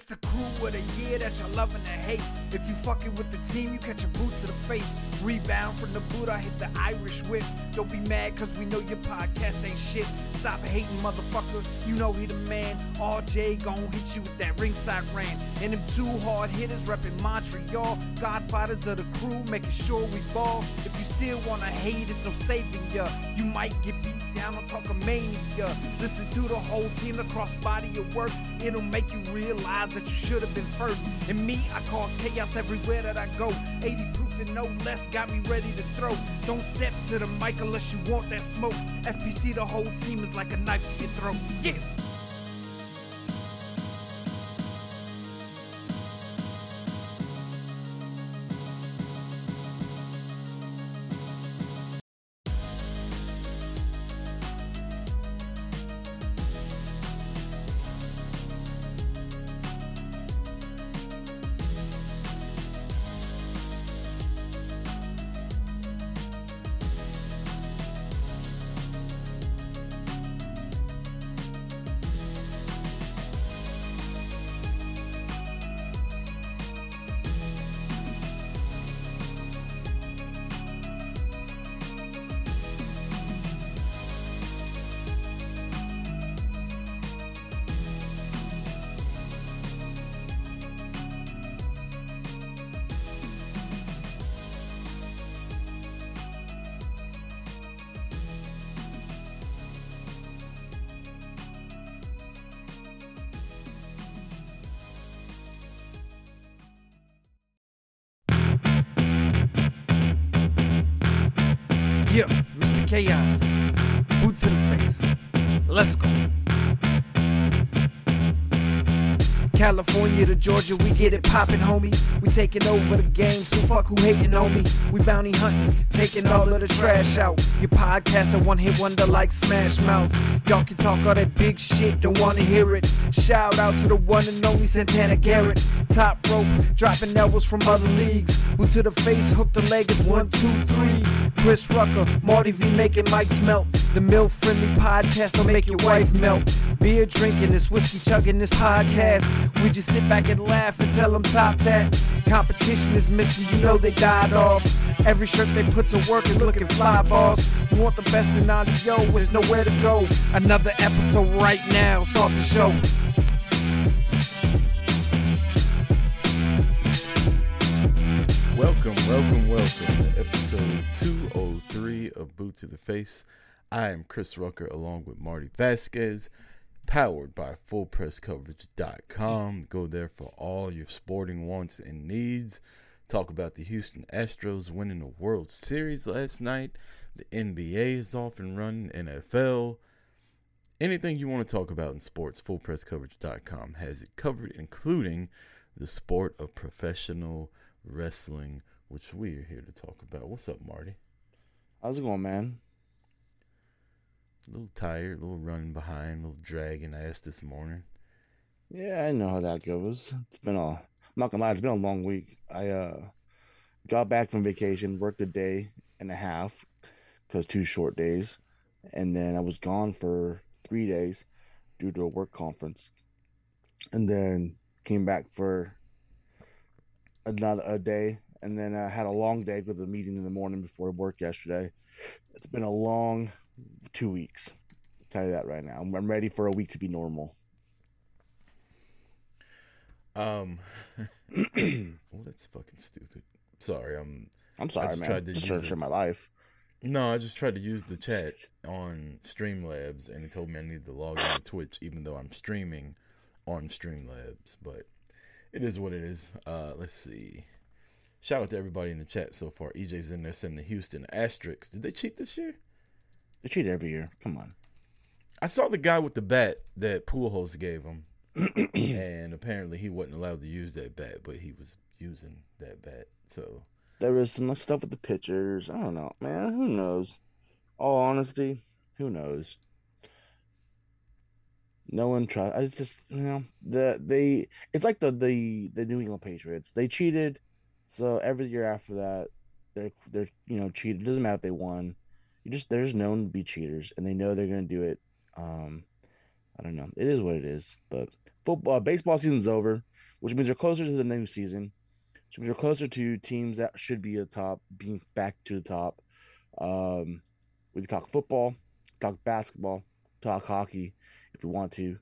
It's the crew of the year that you're loving to hate. If you fucking with the team, you catch a boot to the face. Rebound from the boot, I hit the Irish whip. Don't be mad, cause we know your podcast ain't shit. Stop hating, motherfucker. You know he the man. RJ gon' hit you with that ringside rant. And them two hard hitters reppin' Montreal. Godfathers of the crew, making sure we ball. If you still wanna hate, it's no saving ya. You might get beat down on Talkamania. Listen to the whole team across body of work. It'll make you realize that you should have been first. And me, I cause chaos everywhere that I go. 80 proof and no less got me ready to throw. Don't step to the mic unless you want that smoke. FPC, the whole team is like a knife to your throat. Yeah, Chaos. Boot to the face. Let's go. California to Georgia, we get it poppin', homie. We taking over the game, so fuck who hating, homie. We bounty hunting, taking all of the trash out. Your podcast a one hit wonder like Smash Mouth. Y'all can talk all that big shit, don't wanna hear it. Shout out to the one and only Santana Garrett. Top rope, dropping elbows from other leagues. Boot to the face, hook the leg is one, two, three. Chris Rucker, Marty V making mics melt. The mill friendly podcast will make your wife melt. Beer drinking, this whiskey chugging, this podcast. We just sit back and laugh and tell them top that. Competition is missing, you know they died off. Every shirt they put to work is looking fly, boss. You want the best in audio, it's nowhere to go. Another episode right now, start the show. Welcome, welcome, welcome to episode 203 of Boot to the Face. I am Chris Rucker along with Marty Vasquez, powered by FullPressCoverage.com. Go there for all your sporting wants and needs. Talk about the Houston Astros winning the World Series last night. The NBA is off and running, NFL. Anything you want to talk about in sports, FullPressCoverage.com has it covered, including the sport of professional wrestling, which we are here to talk about. What's up, Marty? How's it going, man? A little tired, a little running behind, a little dragging ass this morning. Yeah, I know how that goes. It's been a, I'm not gonna lie, it's been a long week. I uh got back from vacation, worked a day and a half, cause two short days, and then I was gone for three days due to a work conference, and then came back for another a day, and then I had a long day with a meeting in the morning before work yesterday. It's been a long two weeks. I'll tell you that right now. I'm, I'm ready for a week to be normal. Um, well, that's fucking stupid. Sorry, I'm. I'm sorry, just man. tried to Just use it. my life. No, I just tried to use the chat on Streamlabs, and it told me I needed to log into Twitch, even though I'm streaming on Streamlabs. But it is what it is. Uh, let's see. Shout out to everybody in the chat so far. EJ's in there sending the Houston Asterix. Did they cheat this year? They cheat every year. Come on. I saw the guy with the bat that Pujols gave him, and apparently he wasn't allowed to use that bat, but he was using that bat. So There was some stuff with the pitchers. I don't know, man. Who knows? All honesty, who knows? No one tried. I just you know the they. It's like the the the New England Patriots. They cheated, so every year after that, they're they're you know cheated. It doesn't matter if they won. You just they're just known to be cheaters, and they know they're gonna do it. Um, I don't know. It is what it is. But football, uh, baseball season's over, which means we're closer to the new season. Which means we're closer to teams that should be at the top being back to the top. Um, we can talk football, talk basketball, talk hockey if we want to.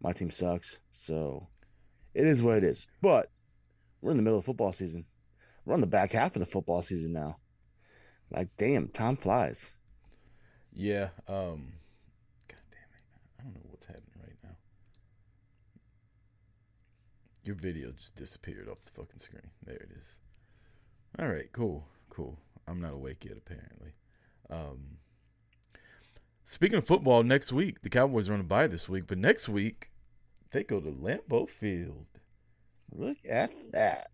My team sucks, so it is what it is. But we're in the middle of football season. We're on the back half of the football season now. Like, damn, time flies. Yeah. Um. God damn it! I don't know what's happening right now. Your video just disappeared off the fucking screen. There it is. All right. Cool. Cool. I'm not awake yet, apparently. Um. Speaking of football, next week the Cowboys are on a bye this week, but next week they go to Lambeau Field. Look at that.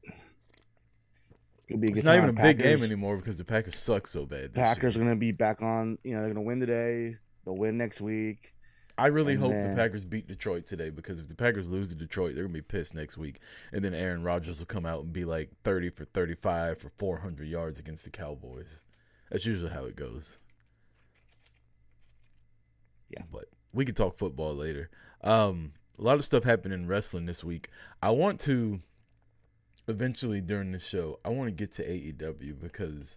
It'll be a It's not even a big game anymore because the Packers suck so bad. This Packers are going to be back on. You know, they're going to win today. They'll win next week. I really and hope then- the Packers beat Detroit today because if the Packers lose to Detroit, they're gonna be pissed next week. And then Aaron Rodgers will come out and be like thirty for thirty-five for four hundred yards against the Cowboys. That's usually how it goes. Yeah. but we could talk football later. Um, a lot of stuff happened in wrestling this week. I want to eventually during the show. I want to get to AEW because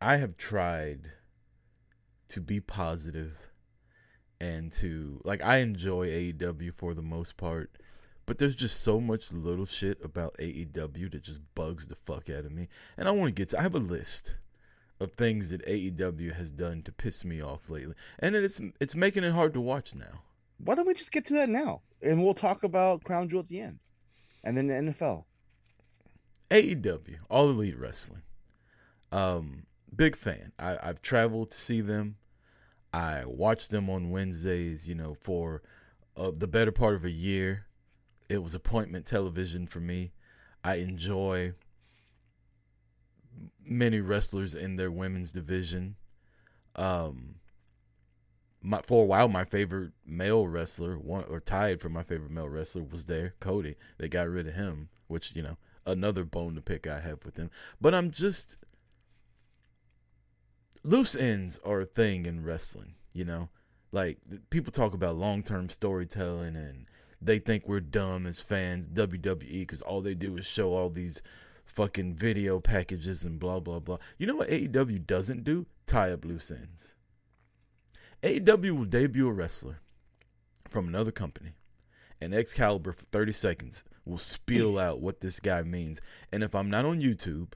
I have tried to be positive and to like I enjoy AEW for the most part, but there's just so much little shit about AEW that just bugs the fuck out of me. And I want to get to I have a list of things that AEW has done to piss me off lately. And it's it's making it hard to watch now. Why don't we just get to that now? And we'll talk about Crown Jewel at the end. And then the NFL. AEW, All Elite Wrestling. Um, big fan. I, I've traveled to see them. I watched them on Wednesdays, you know, for uh, the better part of a year. It was appointment television for me. I enjoy many wrestlers in their women's division. Um, my for a while, my favorite male wrestler, one or tied for my favorite male wrestler, was there, Cody. They got rid of him, which you know, another bone to pick I have with him. But I'm just loose ends are a thing in wrestling, you know? Like people talk about long-term storytelling and they think we're dumb as fans WWE cuz all they do is show all these fucking video packages and blah blah blah. You know what AEW doesn't do? Tie up loose ends. AEW will debut a wrestler from another company and Excalibur for 30 seconds will spill mm. out what this guy means. And if I'm not on YouTube,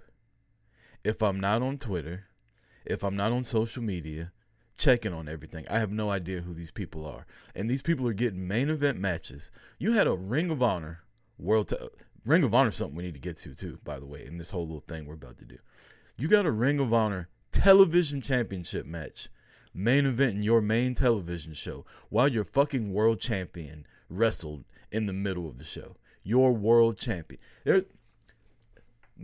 if I'm not on Twitter, if I'm not on social media, checking on everything, I have no idea who these people are. And these people are getting main event matches. You had a Ring of Honor World te- Ring of Honor is something we need to get to too, by the way, in this whole little thing we're about to do. You got a Ring of Honor television championship match, main event in your main television show, while your fucking world champion wrestled in the middle of the show. Your world champion. There,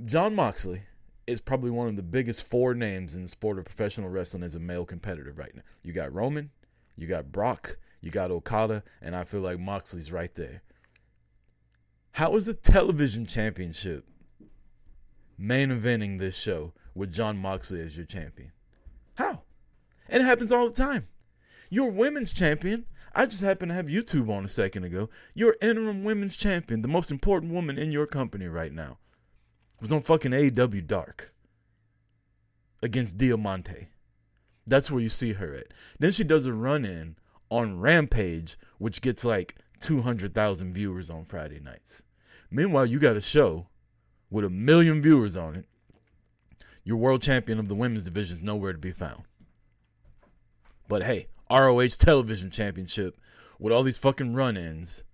Jon Moxley is probably one of the biggest four names in the sport of professional wrestling as a male competitor right now. You got Roman, you got Brock, you got Okada, and I feel like Moxley's right there. How is a television championship main eventing this show with Jon Moxley as your champion? How? And it happens all the time. Your women's champion, I just happened to have YouTube on a second ago. Your interim women's champion, the most important woman in your company right now, was on fucking AEW Dark against Diamante. That's where you see her at. Then she does a run in on Rampage, which gets like 200,000 viewers on Friday nights. Meanwhile, you got a show with a million viewers on it. Your world champion of the women's division is nowhere to be found. But hey, ROH Television Championship with all these fucking run ins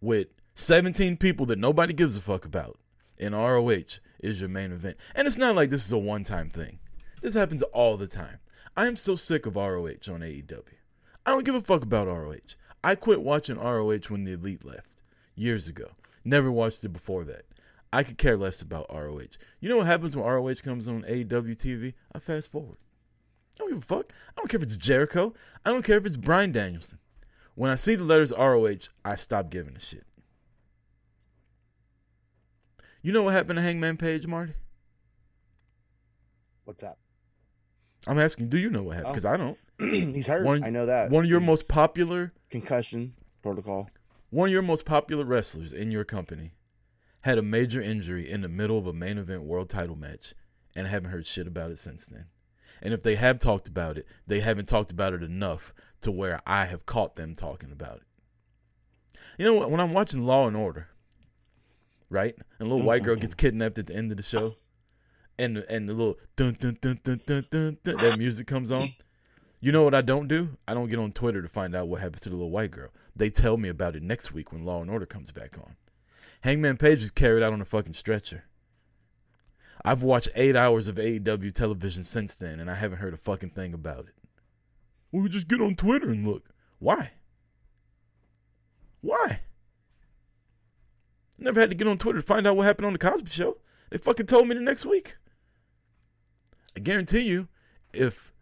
with 17 people that nobody gives a fuck about in ROH is your main event. And it's not like this is a one time thing, this happens all the time. I am so sick of ROH on AEW. I don't give a fuck about ROH. I quit watching ROH when the Elite left years ago. Never watched it before that. I could care less about ROH. You know what happens when ROH comes on AEW TV? I fast forward. I don't give a fuck. I don't care if it's Jericho. I don't care if it's Bryan Danielson. When I see the letters ROH, I stop giving a shit. You know what happened to Hangman Page, Marty? What's that? I'm asking, do you know what happened? Oh. Because I don't. He's hurt. One- I know that. One of your He's- most popular concussion protocol. one of your most popular wrestlers in your company had a major injury in the middle of a main event world title match and I haven't heard shit about it since then. And if they have talked about it, they haven't talked about it enough to where I have caught them talking about it. You know what? When I'm watching Law and Order, right? And a little white girl gets mm-hmm. kidnapped at the end of the show, and and the little dun dun dun dun dun dun, dun that music comes on. You know what I don't do? I don't get on Twitter to find out what happens to the little white girl. They tell me about it next week when Law and Order comes back on. Hangman Page is carried out on a fucking stretcher. I've watched eight hours of AEW television since then, and I haven't heard a fucking thing about it. We just get on Twitter and look. Why? Why? Never had to get on Twitter to find out what happened on the Cosby Show. They fucking told me the next week. I guarantee you, if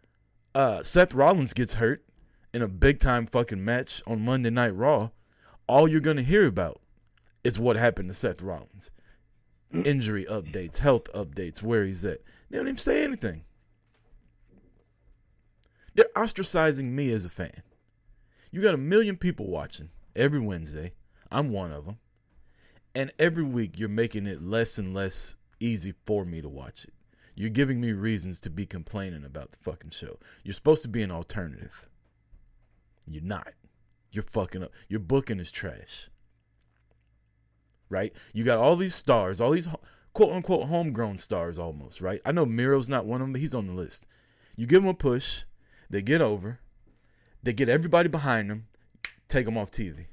uh, Seth Rollins gets hurt in a big time fucking match on Monday Night Raw, all you're gonna hear about is what happened to Seth Rollins. Mm. Injury updates, health updates, where he's at. They don't even say anything. They're ostracizing me as a fan. You got a million people watching every Wednesday. I'm one of them. And every week you're making it less and less easy for me to watch it. You're giving me reasons to be complaining about the fucking show. You're supposed to be an alternative. You're not. You're fucking up. Your booking is trash. Right? You got all these stars, all these quote unquote homegrown stars almost, right? I know Miro's not one of them, but he's on the list. You give them a push, they get over, they get everybody behind them, take them off TV.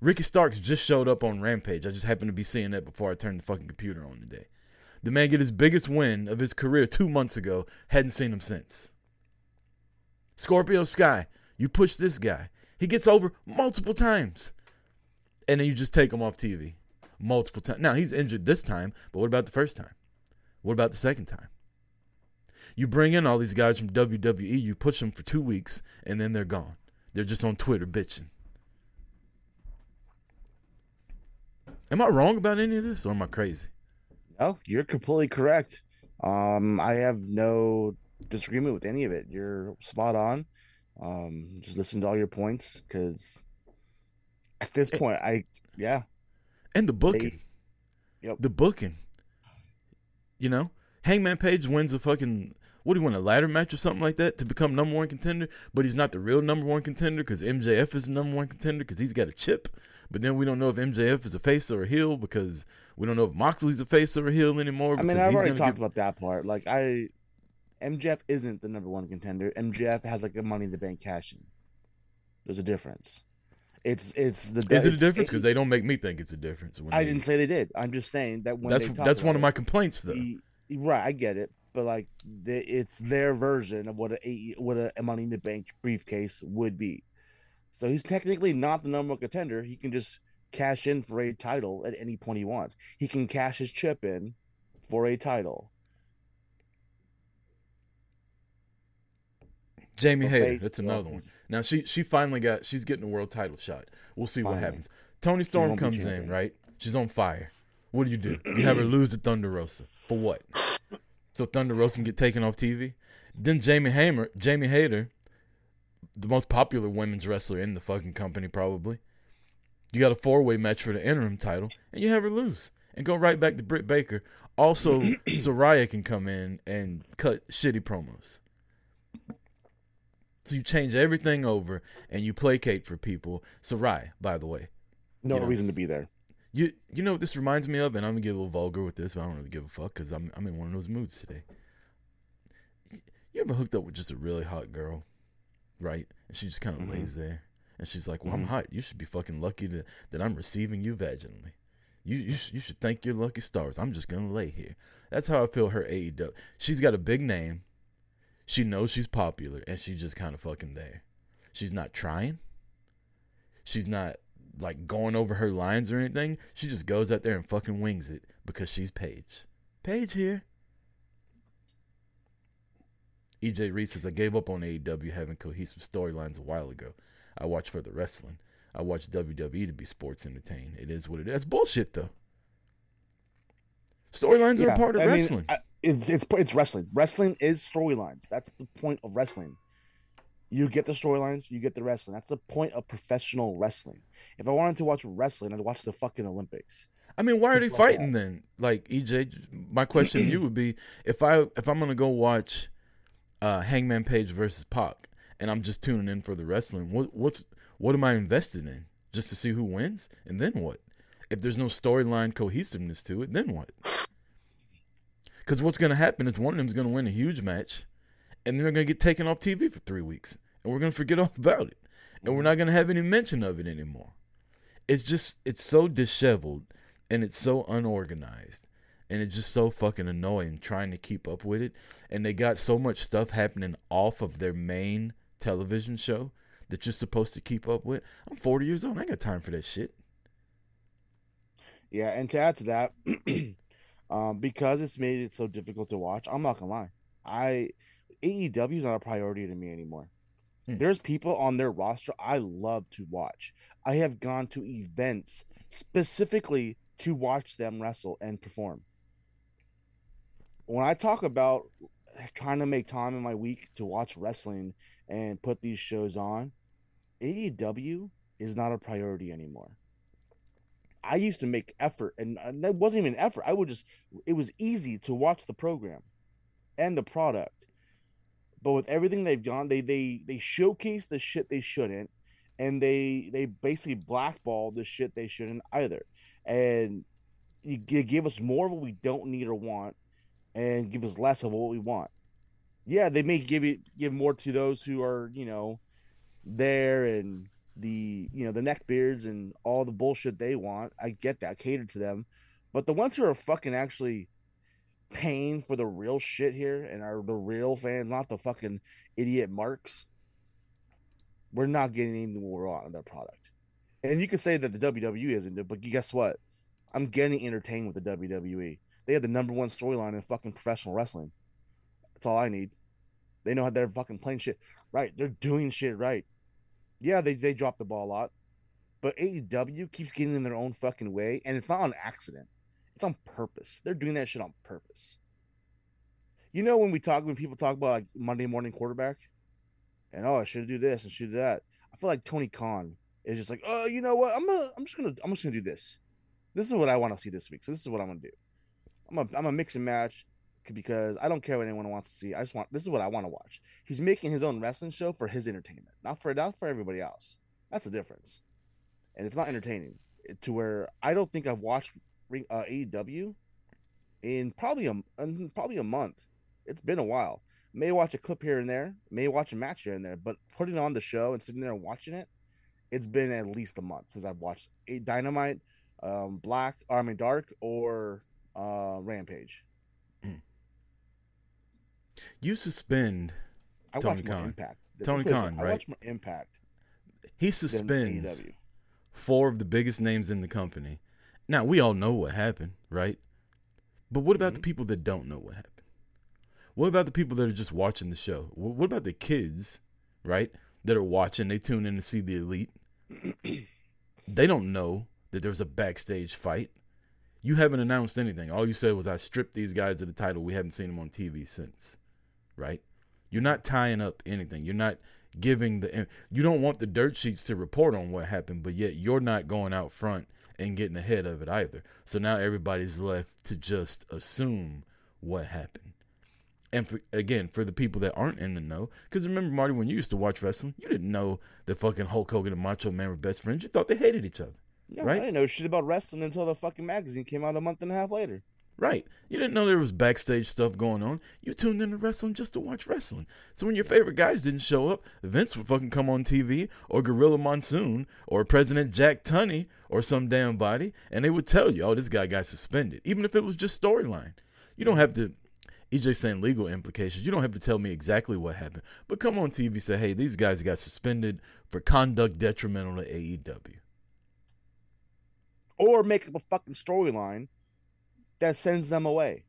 Ricky Starks just showed up on Rampage. I just happened to be seeing that before I turned the fucking computer on today. The man get his biggest win of his career two months ago. Hadn't seen him since. Scorpio Sky, you push this guy. He gets over multiple times. And then you just take him off TV. Multiple times. Now he's injured this time, but what about the first time? What about the second time? You bring in all these guys from WWE, you push them for two weeks, and then they're gone. They're just on Twitter bitching. Am I wrong about any of this, or am I crazy? No, you're completely correct. Um, I have no disagreement with any of it. You're spot on. Um, just listen to all your points because at this Eh. point, I yeah, And the booking. Yep. The booking. You know? Hangman Page wins a fucking what do you want, a ladder match or something like that to become number one contender? But he's not the real number one contender because MJF is the number one contender because he's got a chip. But then we don't know if MJF is a face or a heel because we don't know if Moxley's a face or a heel anymore. I mean, I've he's already talked about that part. Like, I MJF isn't the number one contender. MJF has like a Money in the Bank cash in. There's a difference. It's it's the Is it a difference? Because they don't make me think it's a difference. When I they- didn't say they did. I'm just saying that when that's they talk that's one of my complaints though. the- right. I get it, but like the, it's their version of what a what a Money in the Bank briefcase would be. So he's technically not the number one contender. He can just cash in for a title at any point he wants. He can cash his chip in for a title. Jamie Hayter, that's another one. Now she she finally got she's getting a world title shot. We'll see what happens. Toni Storm comes in, right? She's on fire. What do you do? You have her lose to Thunder Rosa. For what? So Thunder Rosa can get taken off TV? Then Jamie Hamer Jamie Hayter, the most popular women's wrestler in the fucking company, probably. You got a four way match for the interim title, and you have her lose. And go right back to Britt Baker. Also, Saraya can come in and cut shitty promos. So you change everything over and you placate for people. Sarai, by the way, No You know. reason to be there. you you know what this reminds me of, and I'm gonna get a little vulgar with this, but I don't really give a fuck because I'm I'm in one of those moods today. You ever hooked up with just a really hot girl, right? And she just kind of Mhm. lays there, and she's like, "Well, I'm Mhm. hot. You should be fucking lucky to, that I'm receiving you vaginally. You you sh- you should thank your lucky stars. I'm just gonna lay here." That's how I feel. Her AEW. She's got a big name. She knows she's popular, and she's just kind of fucking there. She's not trying. She's not like going over her lines or anything. She just goes out there and fucking wings it because she's Paige. Paige here. EJ Reese says I gave up on AEW having cohesive storylines a while ago. I watch for the wrestling. I watch WWE to be sports entertained. It is what it is. That's bullshit though. Storylines are a part of I mean, wrestling. I- it's it's it's wrestling. Wrestling is storylines. That's the point of wrestling. You get the storylines, you get the wrestling. That's the point of professional wrestling. If I wanted to watch wrestling, I'd watch the fucking Olympics. I mean, why are they fighting then? Like EJ, my question to you would be: if I if I'm gonna go watch uh, Hangman Page versus Pac, and I'm just tuning in for the wrestling, what what's what am I invested in? Just to see who wins, and then what? If there's no storyline cohesiveness to it, then what? Because what's gonna happen is one of them's gonna win a huge match, and they're gonna get taken off TV for three weeks, and we're gonna forget all about it, and we're not gonna have any mention of it anymore. It's just it's so disheveled and it's so unorganized and it's just so fucking annoying trying to keep up with it and they got so much stuff happening off of their main television show that you're supposed to keep up with i'm 40 years old i ain't got time for that shit Yeah, and to add to that, um, because it's made it so difficult to watch, I'm not gonna lie. I AEW is not a priority to me anymore. Hmm. There's people on their roster I love to watch. I have gone to events specifically to watch them wrestle and perform. When I talk about trying to make time in my week to watch wrestling and put these shows on, AEW is not a priority anymore. I used to make effort, and and that wasn't even effort. I would just, it was easy to watch the program and the product. But with everything they've done, they they they showcase the shit they shouldn't, and they they basically blackball the shit they shouldn't either. And you give us more of what we don't need or want, and give us less of what we want. Yeah, they may give it give more to those who are you know there and the you know the neckbeards and all the bullshit they want. I get that, catered to them, but the ones who are fucking actually paying for the real shit here and are the real fans, not the fucking idiot marks. We're not getting anything we're on their product. And you can say that the WWE isn't, but guess what? I'm getting entertained with the WWE. They have the number one storyline in fucking professional wrestling. That's all I need. They know how they're fucking playing shit right. They're doing shit right. Yeah, they they drop the ball a lot, but AEW keeps getting in their own fucking way, and it's not on accident. It's on purpose. They're doing that shit on purpose. You know when we talk when people talk about like Monday morning quarterback, and oh I should do this and should do that. I feel like Tony Khan is just like, oh you know what I'm gonna I'm just gonna I'm just gonna do this. This is what I want to see this week. So this is what I'm gonna do. I'm a I'm a mix and match because I don't care what anyone wants to see. I just want this is what I want to watch. He's making his own wrestling show for his entertainment, not for not for everybody else. That's the difference, and it's not entertaining to where I don't think I've watched Ring- uh, AEW in probably a in probably a month. It's been a while. May watch a clip here and there, may watch a match here and there, but putting on the show and sitting there and watching it, it's been at least a month since I've watched a Dynamite, um, Black, I mean Dark, or uh, Rampage. You suspend I Tony watch Khan. Impact. Tony Put it this Khan, way, I right? watch more Impact he suspends four of the biggest names in the company. Now we all know what happened, right? But what about the Mhm. people that don't know what happened? What about the people that are just watching the show? What about the kids, right? That are watching, they tune in to see the elite. they don't know that there's a backstage fight. You haven't announced anything. All you said was I stripped these guys of the title. We haven't seen them on TV since. Right? You're not tying up anything. You're not giving the you don't want the dirt sheets to report on what happened, but yet you're not going out front and getting ahead of it either. So now everybody's left to just assume what happened. And for, again, for the people that aren't in the know, because remember, Marty, when you used to watch wrestling, you didn't know that fucking Hulk Hogan and Macho Man were best friends. You thought they hated each other. Yeah, Right? I didn't know shit about wrestling until the fucking magazine came out a month and a half later. Right. You didn't know there was backstage stuff going on. You tuned into wrestling just to watch wrestling. So when your favorite guys didn't show up, Vince would fucking come on TV or Gorilla Monsoon or President Jack Tunney or some damn body and they would tell you, oh, this guy got suspended. Even if it was just storyline. You don't have to EJ saying legal implications. You don't have to tell me exactly what happened. But come on TV say, hey, these guys got suspended for conduct detrimental to AEW. Or make up a fucking storyline that sends them away.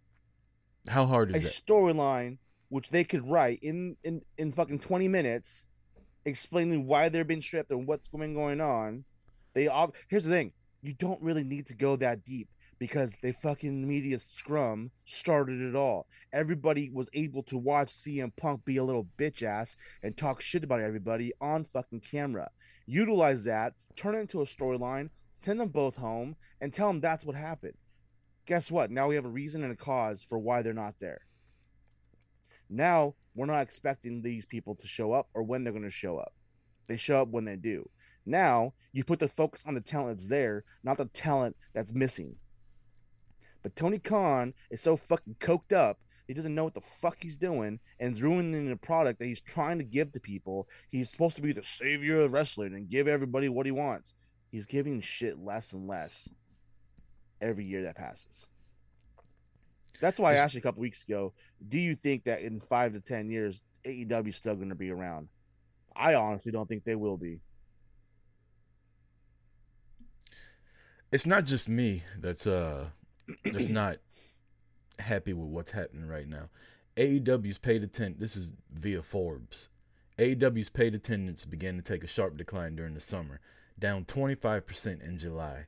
How hard A is that? A storyline which they could write in, in in fucking 20 minutes explaining why they're being stripped and what's going going on. They all here's the thing. You don't really need to go that deep. because they fucking media scrum started it all. Everybody was able to watch CM Punk be a little bitch ass and talk shit about everybody on fucking camera. Utilize that, turn it into a storyline, send them both home, and tell them that's what happened. Guess what? Now we have a reason and a cause for why they're not there. Now we're not expecting these people to show up or when they're going to show up. They show up when they do. Now you put the focus on the talent that's there, not the talent that's missing. But Tony Khan is so fucking coked up, he doesn't know what the fuck he's doing and is ruining the product that he's trying to give to people. He's supposed to be the savior of wrestling and give everybody what he wants. He's giving shit less and less every year that passes. That's why I asked you a couple weeks ago, do you think that in five to ten years AEW is still going to be around? I honestly don't think they will be. It's not just me that's uh that's not happy with what's happening right now. AEW's paid attendance. This is via Forbes. AEW's paid attendance began to take a sharp decline during the summer, down 25% in July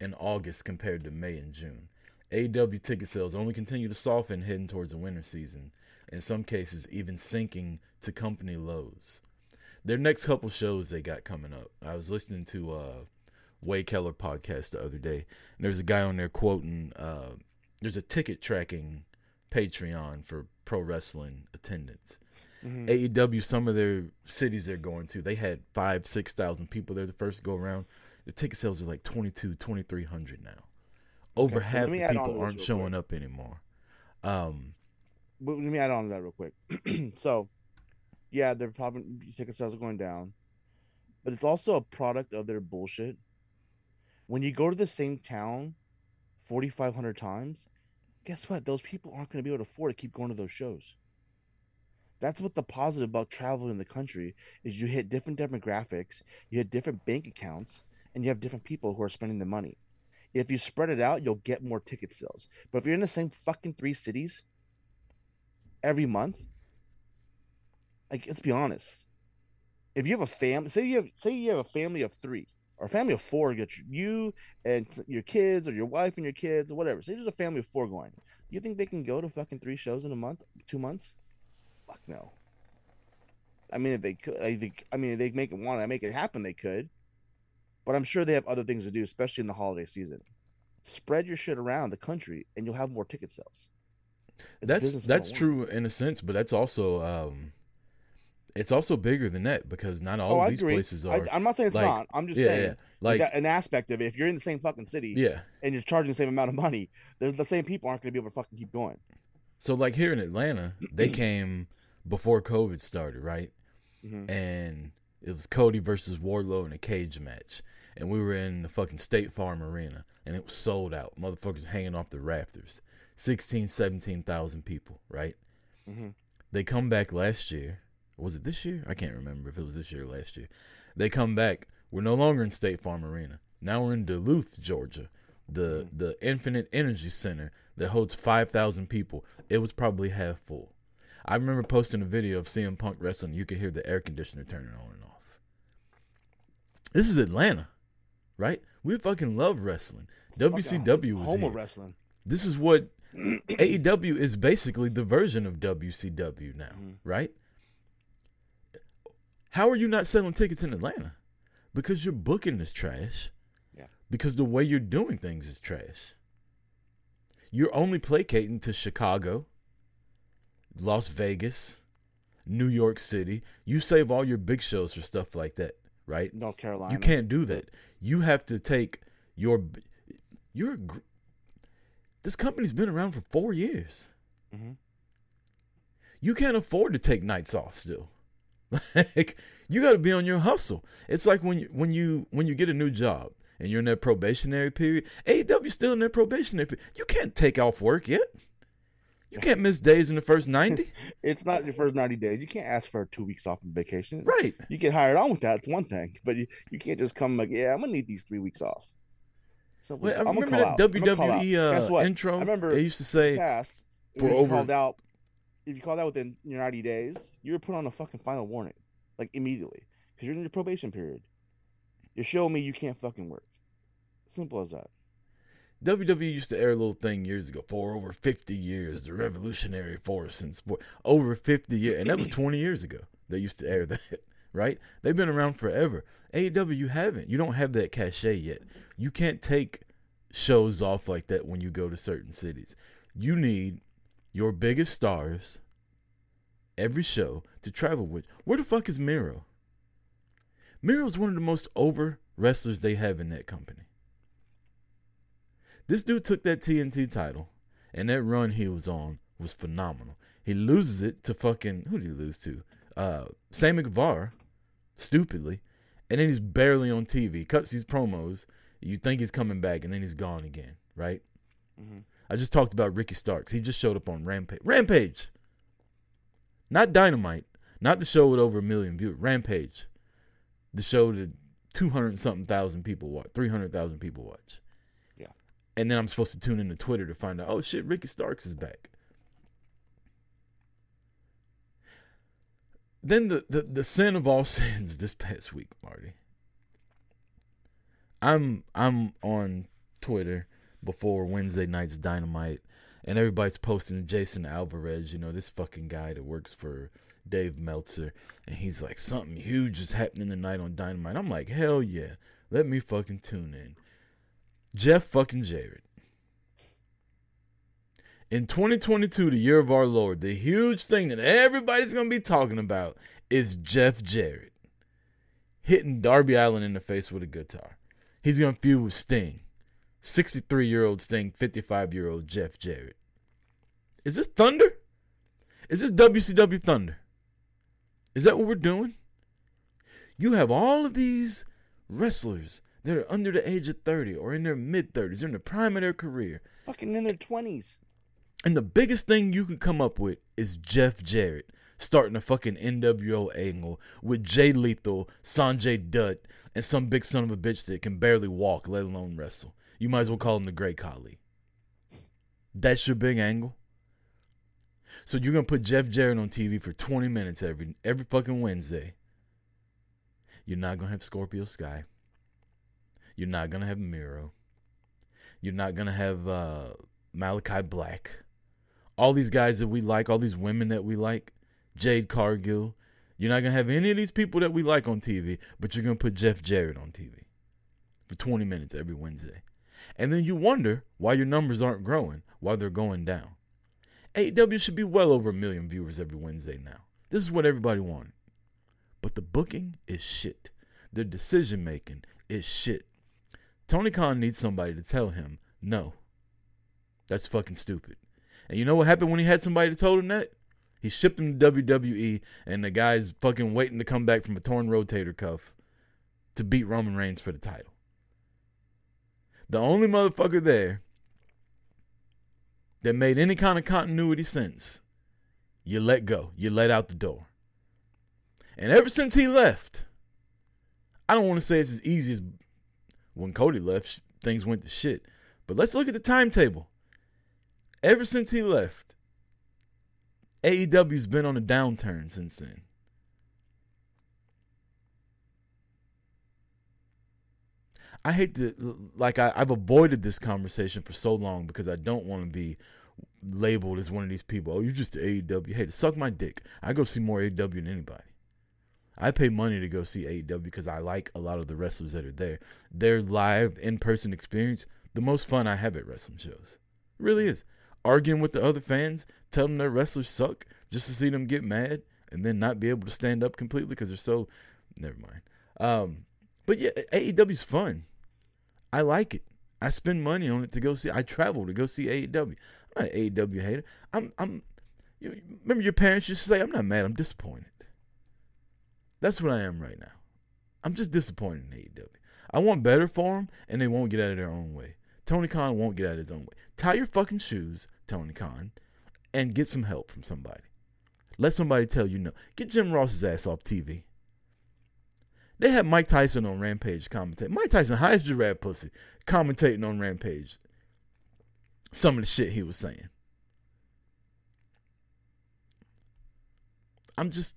and August compared to May and June. AEW ticket sales only continue to soften heading towards the winter season, in some cases even sinking to company lows. Their next couple shows they got coming up. I was listening to uh Wade Keller podcast the other day, and there's a guy on there quoting uh there's a ticket tracking Patreon for pro wrestling attendance. Mm-hmm. AEW, some of their cities they're going to, they had five, six thousand people there the first go around. The ticket sales are like 22, 2300 now. Over okay, half so the people aren't showing quick. up anymore. Um, but let me add on to that real quick. so, yeah, their probably ticket sales are going down, but it's also a product of their bullshit. When you go to the same town 4,500 times, guess what? Those people aren't going to be able to afford to keep going to those shows. That's what the positive about traveling in the country is you hit different demographics, you hit different bank accounts, and you have different people who are spending the money. If you spread it out, you'll get more ticket sales. But if you're in the same fucking three cities every month, like let's be honest. If you have a family, say you have say you have a family of three, or a family of four, get you and your kids, or your wife and your kids, or whatever. Say there's a family of four going. You think they can go to fucking three shows in a month, two months? Fuck no. I mean, if they could, I think, I mean, if they make it want to make it happen, they could. But I'm sure they have other things to do, especially in the holiday season. Spread your shit around the country, and you'll have more ticket sales. It's that's that's true in a sense, but that's also um, it's also bigger than that because not all oh, these agree. places are. I, am not saying it's like, not. I'm just yeah, saying, yeah. like an aspect of it. If you're in the same fucking city, yeah, and you're charging the same amount of money, there's the same people aren't going to be able to fucking keep going. So, like here in Atlanta, they came before COVID started, right? Mm-hmm. And it was Cody versus Wardlow in a cage match, and we were in the fucking State Farm Arena, and it was sold out. Motherfuckers hanging off the rafters. 16, 17,000 people, right? Mm-hmm. They come back last year was it this year? I can't remember if it was this year or last year. They come back. We're no longer in State Farm Arena. Now we're in Duluth, Georgia, the mm. the Infinite Energy Center that holds five thousand people. It was probably half full. I remember posting a video of CM Punk wrestling. You could hear the air conditioner turning on and off. This is Atlanta, right? We fucking love wrestling. WCW was home here. of wrestling. This is what AEW is basically the version of WCW now, mm. right? How are you not selling tickets in Atlanta? Because your booking is trash. Yeah. Because the way you're doing things is trash. You're only placating to Chicago, Las Vegas, New York City. You save all your big shows for stuff like that, right? North Carolina. You can't do that. You have to take your your this company's been around for 4 years. Mm-hmm. You can't afford to take nights off still. Like you got to be on your hustle. It's like when you when you when you get a new job and you're in that probationary period. AEW still in that probationary period. You can't take off work yet. You can't miss days in the first 90. it's not your first 90 days. You can't ask for two weeks off of vacation. Right. You get hired on with that. It's one thing. But you, you can't just come like, yeah, I'm going to need these three weeks off. So Wait, I remember that WWE uh, intro. I remember they used to say past, for over called out if you called out within your 90 days, you were put on a fucking final warning, like immediately, because you're in your probation period. You're showing me you can't fucking work. Simple as that. WWE used to air a little thing years ago for over 50 years, the revolutionary force in sport. Over 50 years. And that was 20 years ago. They used to air that, right? They've been around forever. AEW, haven't. You don't have that cachet yet. You can't take shows off like that when you go to certain cities. You need your biggest stars every show to travel with. Where the fuck is Miro? Miro's one of the most over wrestlers they have in that company. This dude took that TNT title, and that run he was on was phenomenal. He loses it to fucking who did he lose to? Uh, Sammy Guevara, stupidly, and then he's barely on TV. Cuts these promos. You think he's coming back, and then he's gone again. Right? Mhm. I just talked about Ricky Starks. He just showed up on Rampage. Rampage, not Dynamite, not the show with over a million views. Rampage, the show that two hundred something thousand people watch, three hundred thousand people watch. And then I'm supposed to tune into Twitter to find out, oh shit, Ricky Starks is back. Then the, the, the sin of all sins this past week, Marty. I'm I'm on Twitter before Wednesday night's dynamite and everybody's posting Jason Alvarez, you know, this fucking guy that works for Dave Meltzer, and he's like, something huge is happening tonight on Dynamite. I'm like, hell yeah, let me fucking tune in. Jeff fucking Jarrett. In 2022, the year of our Lord, the huge thing that everybody's gonna be talking about is Jeff Jarrett hitting Darby Allin in the face with a guitar. He's gonna feud with Sting. 63 year old Sting, 55 year old Jeff Jarrett. Is this Thunder? Is this WCW Thunder? Is that what we're doing? You have all of these wrestlers that are under the age of 30 or in their mid 30s, they're in the prime of their career. Fucking in their twenties. And the biggest thing you can come up with is Jeff Jarrett starting a fucking NWO angle with Jay Lethal, Sanjay Dutt, and some big son of a bitch that can barely walk, let alone wrestle. You might as well call him the Great Khali. That's your big angle. So you're gonna put Jeff Jarrett on TV for 20 minutes every every fucking Wednesday. You're not gonna have Scorpio Sky. You're not gonna have Miro. You're not gonna have uh, Malakai Black. All these guys that we like, all these women that we like, Jade Cargill. You're not gonna have any of these people that we like on TV, but you're gonna put Jeff Jarrett on TV for 20 minutes every Wednesday. And then you wonder why your numbers aren't growing, why they're going down. AEW should be well over a million viewers every Wednesday now. This is what everybody wanted. But the booking is shit. The decision making is shit. Tony Khan needs somebody to tell him, no. That's fucking stupid. And you know what happened when he had somebody to tell him that? He shipped him to WWE, and the guy's fucking waiting to come back from a torn rotator cuff to beat Roman Reigns for the title. The only motherfucker there that made any kind of continuity sense, you let go. You let out the door. And ever since he left, I don't want to say it's as easy as when Cody left, things went to shit. But let's look at the timetable. Ever since he left, AEW's been on a downturn since then. I hate to like I, I've avoided this conversation for so long because I don't want to be labeled as one of these people. Oh, you just AEW. Hey, to suck my dick. I go see more AEW than anybody. I pay money to go see AEW because I like a lot of the wrestlers that are there. Their live in person experience, the most fun I have at wrestling shows. It really is. Arguing with the other fans, telling them their wrestlers suck, just to see them get mad and then not be able to stand up completely because they're so. Never mind. Um, but yeah, AEW's fun. I like it. I spend money on it to go see. I travel to go see AEW. I'm not an AEW hater. I'm. I'm. You, remember your parents used to say, "I'm not mad. I'm disappointed." That's what I am right now. I'm just disappointed in AEW. I want better for them, and they won't get out of their own way. Tony Khan won't get out of his own way. Tie your fucking shoes, Tony Khan, and get some help from somebody. Let somebody tell you no. Get Jim Ross's ass off TV. They had Mike Tyson on Rampage commentating. Mike Tyson, high as giraffe pussy, commentating on Rampage. Some of the shit he was saying. I'm just,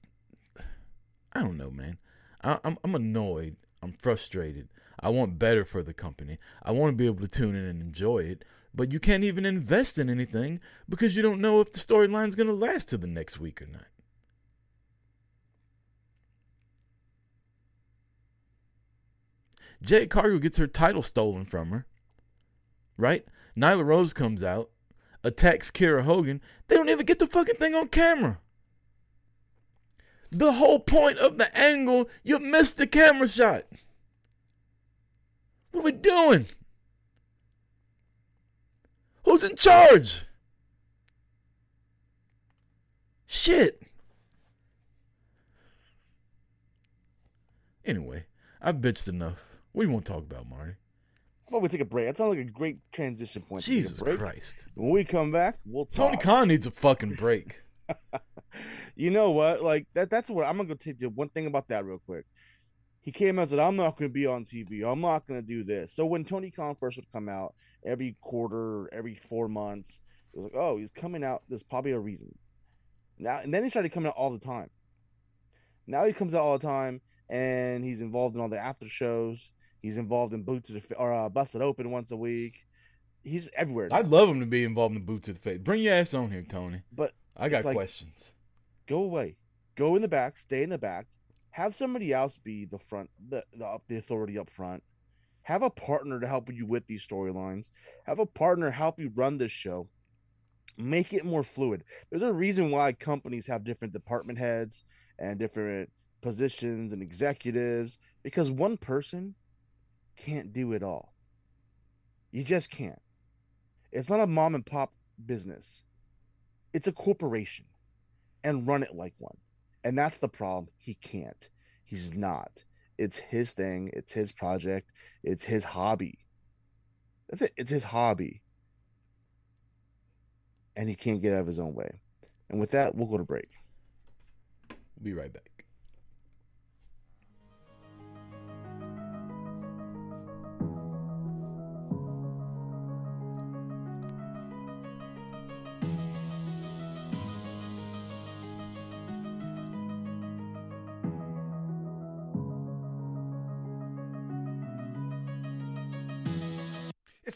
I don't know, man. I, I'm I'm annoyed. I'm frustrated. I want better for the company. I want to be able to tune in and enjoy it. But you can't even invest in anything because you don't know if the storyline's going to last to the next week or not. Jade Cargill gets her title stolen from her. Right? Nyla Rose comes out, attacks Kiera Hogan. They don't even get the fucking thing on camera. The whole point of the angle, you missed the camera shot. What are we doing? Who's in charge? Shit. Anyway, I've bitched enough. We won't talk about, Marty? How about we take a break? That sounds like a great transition point. to take a Jesus. Christ. When we come back, we'll talk. Tony Khan needs a fucking break. you know what? Like that. That's what I'm gonna go take you one thing about that real quick. He came out and said, "I'm not gonna be on TV. I'm not gonna do this." So when Tony Khan first would come out every quarter, every four months, it was like, "Oh, he's coming out. There's probably a reason." Now and then he started coming out all the time. Now he comes out all the time, and he's involved in all the after shows. He's involved in Boot to the or uh, Busted Open once a week. He's everywhere. now. I'd love him to be involved in the boot to the face. Bring your ass on here, Tony. but I got like- questions. go away, go in the back, stay in the back, have somebody else be the front, the the, the authority up front. Have a partner to help you with these storylines. Have a partner help you run this show. Make it more fluid. There's a reason why companies have different department heads and different positions and executives because one person can't do it all. You just can't. It's not a mom and pop business. It's a corporation and run it like one. And that's the problem. He can't. He's not. It's his thing. It's his project. It's his hobby. That's it. It's his hobby. And he can't get out of his own way. And with that, we'll go to break. We'll be right back.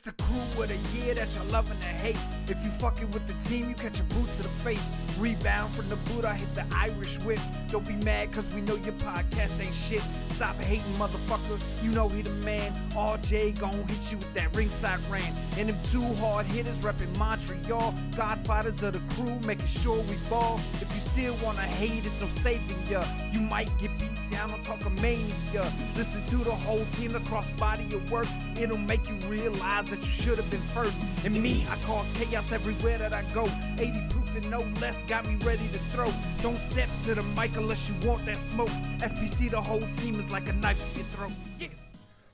The crew of the year that you're loving to hate. If you fucking with the team, you catch a boot to the face. Rebound from the boot, I hit the Irish whip. Don't be mad, cause we know your podcast ain't shit. Stop hating, motherfucker. You know he the man. RJ gon' hit you with that ringside rant. And them two hard hitters reppin' Montreal. Godfathers of the crew, making sure we ball. If you still wanna hate, it's no saving ya. You might get beat down on Talkamania. Listen to the whole team across body of work. It'll make you realize that you should have been first. And me, I cause chaos everywhere that I go. 80 proof and no less got me ready to throw. Don't step to the mic unless you want that smoke. FPC, the whole team is like a knife to your throat. Yeah.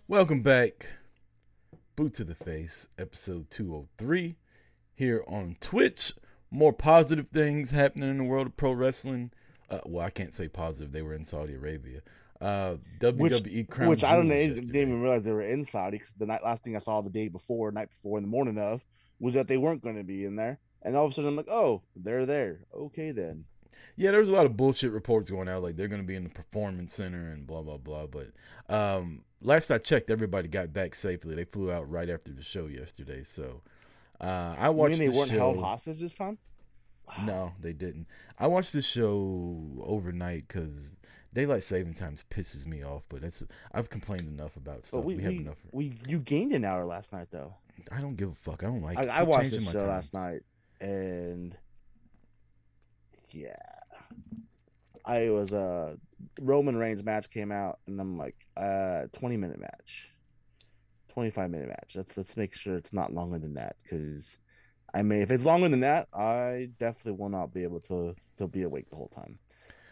Welcome back. Boot to the Face, episode 203, here on Twitch. More positive things happening in the world of pro wrestling. Uh, well, I can't say positive. They were in Saudi Arabia. Uh, Which, WWE Crown which I don't know, didn't even realize they were in Saudi because the night, last thing I saw the day before, night before, in the morning of, was that they weren't going to be in there. And all of a sudden, I'm like, oh, they're there. Okay, then. Yeah, there's a lot of bullshit reports going out, like they're going to be in the performance center and blah blah blah. But um, last I checked, everybody got back safely. They flew out right after the show yesterday. So uh, I You watched. mean they the weren't show. held hostage this time? No, they didn't. I watched the show overnight because daylight saving times pisses me off. But it's I've complained enough about stuff. But we, we, have we, enough. we, you gained an hour last night, though. I don't give a fuck. I don't like. I, it. I watched my show last night, and yeah, I was uh Roman Reigns match came out, and I'm like, uh, 20 minute match, 25 minute match. Let's let's make sure it's not longer than that, because I mean, if it's longer than that, I definitely will not be able to still be awake the whole time.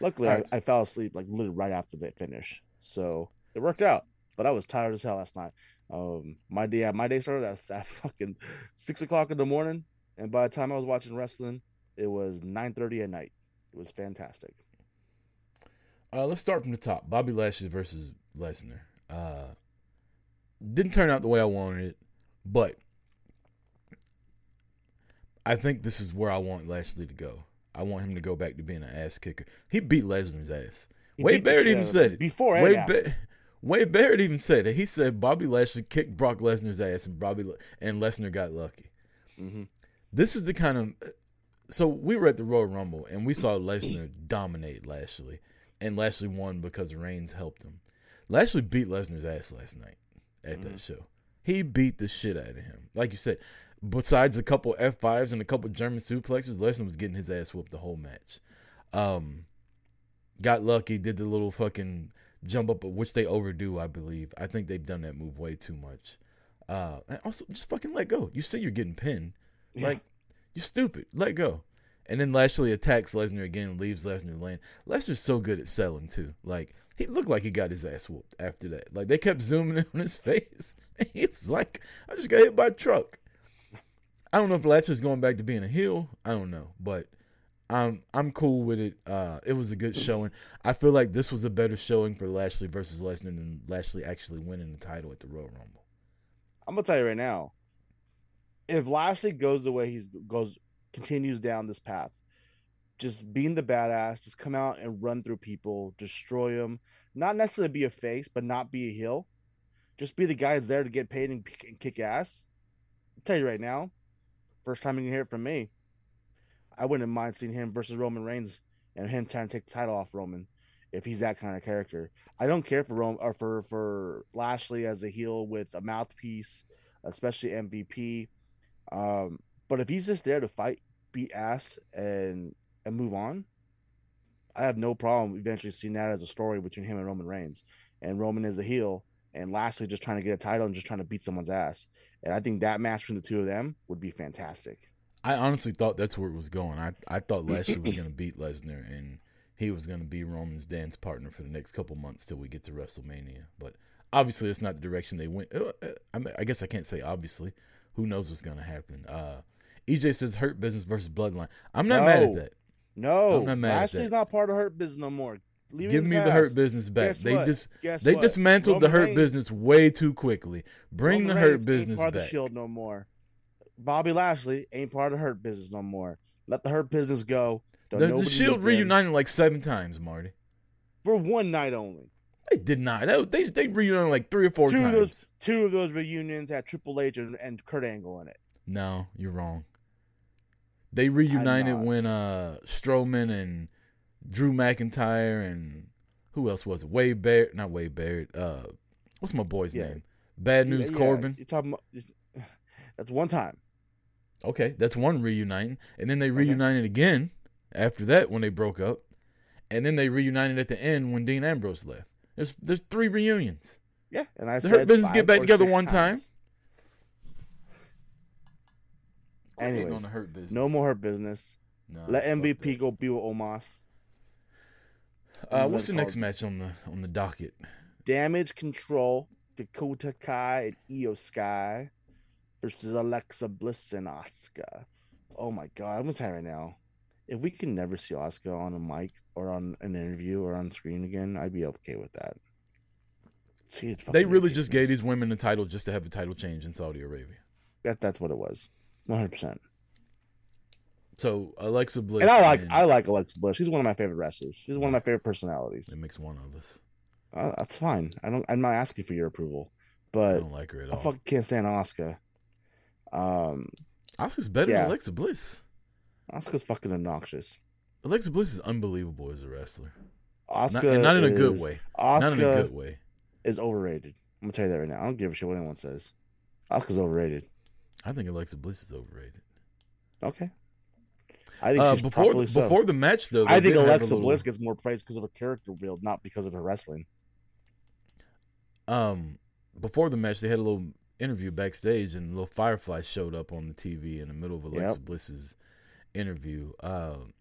Luckily, Alright. I, I fell asleep like literally right after they finish, so it worked out. But I was tired as hell last night. Um, my day, my day started at, at fucking six o'clock in the morning, and by the time I was watching wrestling, it was nine thirty at night. It was fantastic. Uh, let's start from the top. Bobby Lashley versus Lesnar. Uh, didn't turn out the way I wanted it, but I think this is where I want Lashley to go. I want him to go back to being an ass kicker. He beat Lesnar's ass. He Wade Barrett even said it. before Wade, ba- Wade Barrett even said it. He said Bobby Lashley kicked Brock Lesnar's ass, and Bobby and Lesnar got lucky. Mhm. This is the kind of so we were at the Royal Rumble and we saw Lesnar dominate Lashley, and Lashley won because Reigns helped him. Lashley beat Lesnar's ass last night at that show. He beat the shit out of him. Like you said, besides a couple F fives and a couple German suplexes, Lesnar was getting his ass whooped the whole match. Um, got lucky, did the little fucking jump up, which they overdo, I believe. I think they've done that move way too much. Uh, and also just fucking let go. You see, you're getting pinned. Yeah. Like you're stupid. Let go. And then Lashley attacks Lesnar again and leaves Lesnar lane. Lesnar's so good at selling too. Like he looked like he got his ass whooped after that. Like they kept zooming in on his face. And he was like, I just got hit by a truck. I don't know if Lashley's going back to being a heel. I don't know. But I'm I'm cool with it. Uh it was a good showing. I feel like this was a better showing for Lashley versus Lesnar than Lashley actually winning the title at the Royal Rumble. I'm gonna tell you right now. If Lashley goes the way he's goes continues down this path, just being the badass, just come out and run through people, destroy them. Not necessarily be a face, but not be a heel. Just be the guy that's there to get paid and, and kick ass. I'll tell you right now, first time you hear it from me. I wouldn't mind seeing him versus Roman Reigns and him trying to take the title off Roman if he's that kind of character. I don't care for Rome or for for Lashley as a heel with a mouthpiece, especially MVP. Um, but if he's just there to fight, beat ass, and and move on, I have no problem eventually seeing that as a story between him and Roman Reigns. And Roman is the heel, and Lashley just trying to get a title and just trying to beat someone's ass. And I think that match between the two of them would be fantastic. I honestly thought that's where it was going. I, I thought Lashley was going to beat Lesnar and he was going to be Roman's dance partner for the next couple months till we get to WrestleMania. But obviously, it's not the direction they went. Uh, uh, I, mean, I guess I can't say obviously. Who knows what's going to happen? Uh, EJ says Hurt Business versus Bloodline. I'm not mad at that. No, I'm not mad at Lashley's not part of Hurt Business no more. Give me the past. Hurt Business back. Guess they what? dis- Guess they what? dismantled the Hurt Reigns- Business way too quickly. Bring Roman the Hurt Reigns ain't Business part of back. the Shield no more. Bobby Lashley ain't part of the Hurt Business no more. Let the Hurt Business go. Don't The, the Shield reunited like seven times, Marty. for one night only. They did not. That- They they reunited like three or four two times. of those two of those reunions had Triple H and, and Kurt Angle in it. No, you're wrong. They reunited when uh Strowman and Drew McIntyre and who else was it? Wade Barrett, not Wade Barrett. Uh, what's my boy's Yeah. name? Bad News Yeah, Corbin. You're talking about that's one time. Okay, that's one reuniting, and then they reunited again after that when they broke up, and then they reunited at the end when Dean Ambrose left. There's there's three reunions. Yeah, and I The said Hurt Business get back together one time? times. Hating Anyways, Hurt No more Hurt Business. Let MVP go be with Omos. Uh, what's the next match on the on the docket? Damage Control, Dakota Kai and Iyo Sky versus Alexa Bliss and Asuka. Oh my god, I'm gonna tell right now. If we can never see Asuka on a mic or on an interview or on screen again, I'd be okay with that. Is They really just gave these women the title just to have a title change in Saudi Arabia. that. That's what it was, 100. percent So Alexa Bliss And I like and- I like Alexa Bliss. She's one of my favorite wrestlers. She's one of my favorite personalities. It makes one of us. Uh, that's fine. I don't. I'm not asking for your approval, but I don't like her at all. I fucking can't stand Asuka. Um, Asuka's better Yeah. than Alexa Bliss. Asuka's fucking obnoxious. Alexa Bliss is unbelievable as a wrestler. Asuka, Not, not in a good way. Asuka Not in a good way. is overrated. I'm gonna tell you that right now. I don't give a shit what anyone says. Asuka's overrated. I think Alexa Bliss is overrated. Okay. I think Uh, she's before properly so. before the match though, I think did have a Alexa little- Bliss gets more praise because of her character build, not because of her wrestling. um before the match they had a little interview backstage and little Firefly showed up on the TV in the middle of Alexa Yep. Bliss's interview. Um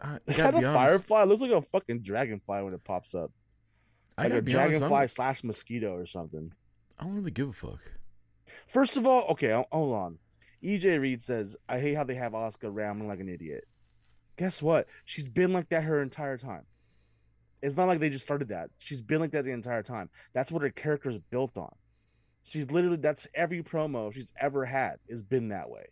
I Is that a honest, firefly? It looks like a fucking dragonfly when it pops up. Like a be honest, dragonfly slash mosquito or something. I don't really give a fuck. First of all, okay, hold on. EJ Reed says, I hate how they have Asuka rambling like an idiot. Guess what? She's been like that her entire time. It's not like they just started that. She's been like that the entire time. That's what her character is built on. She's literally, that's every promo she's ever had has been that way.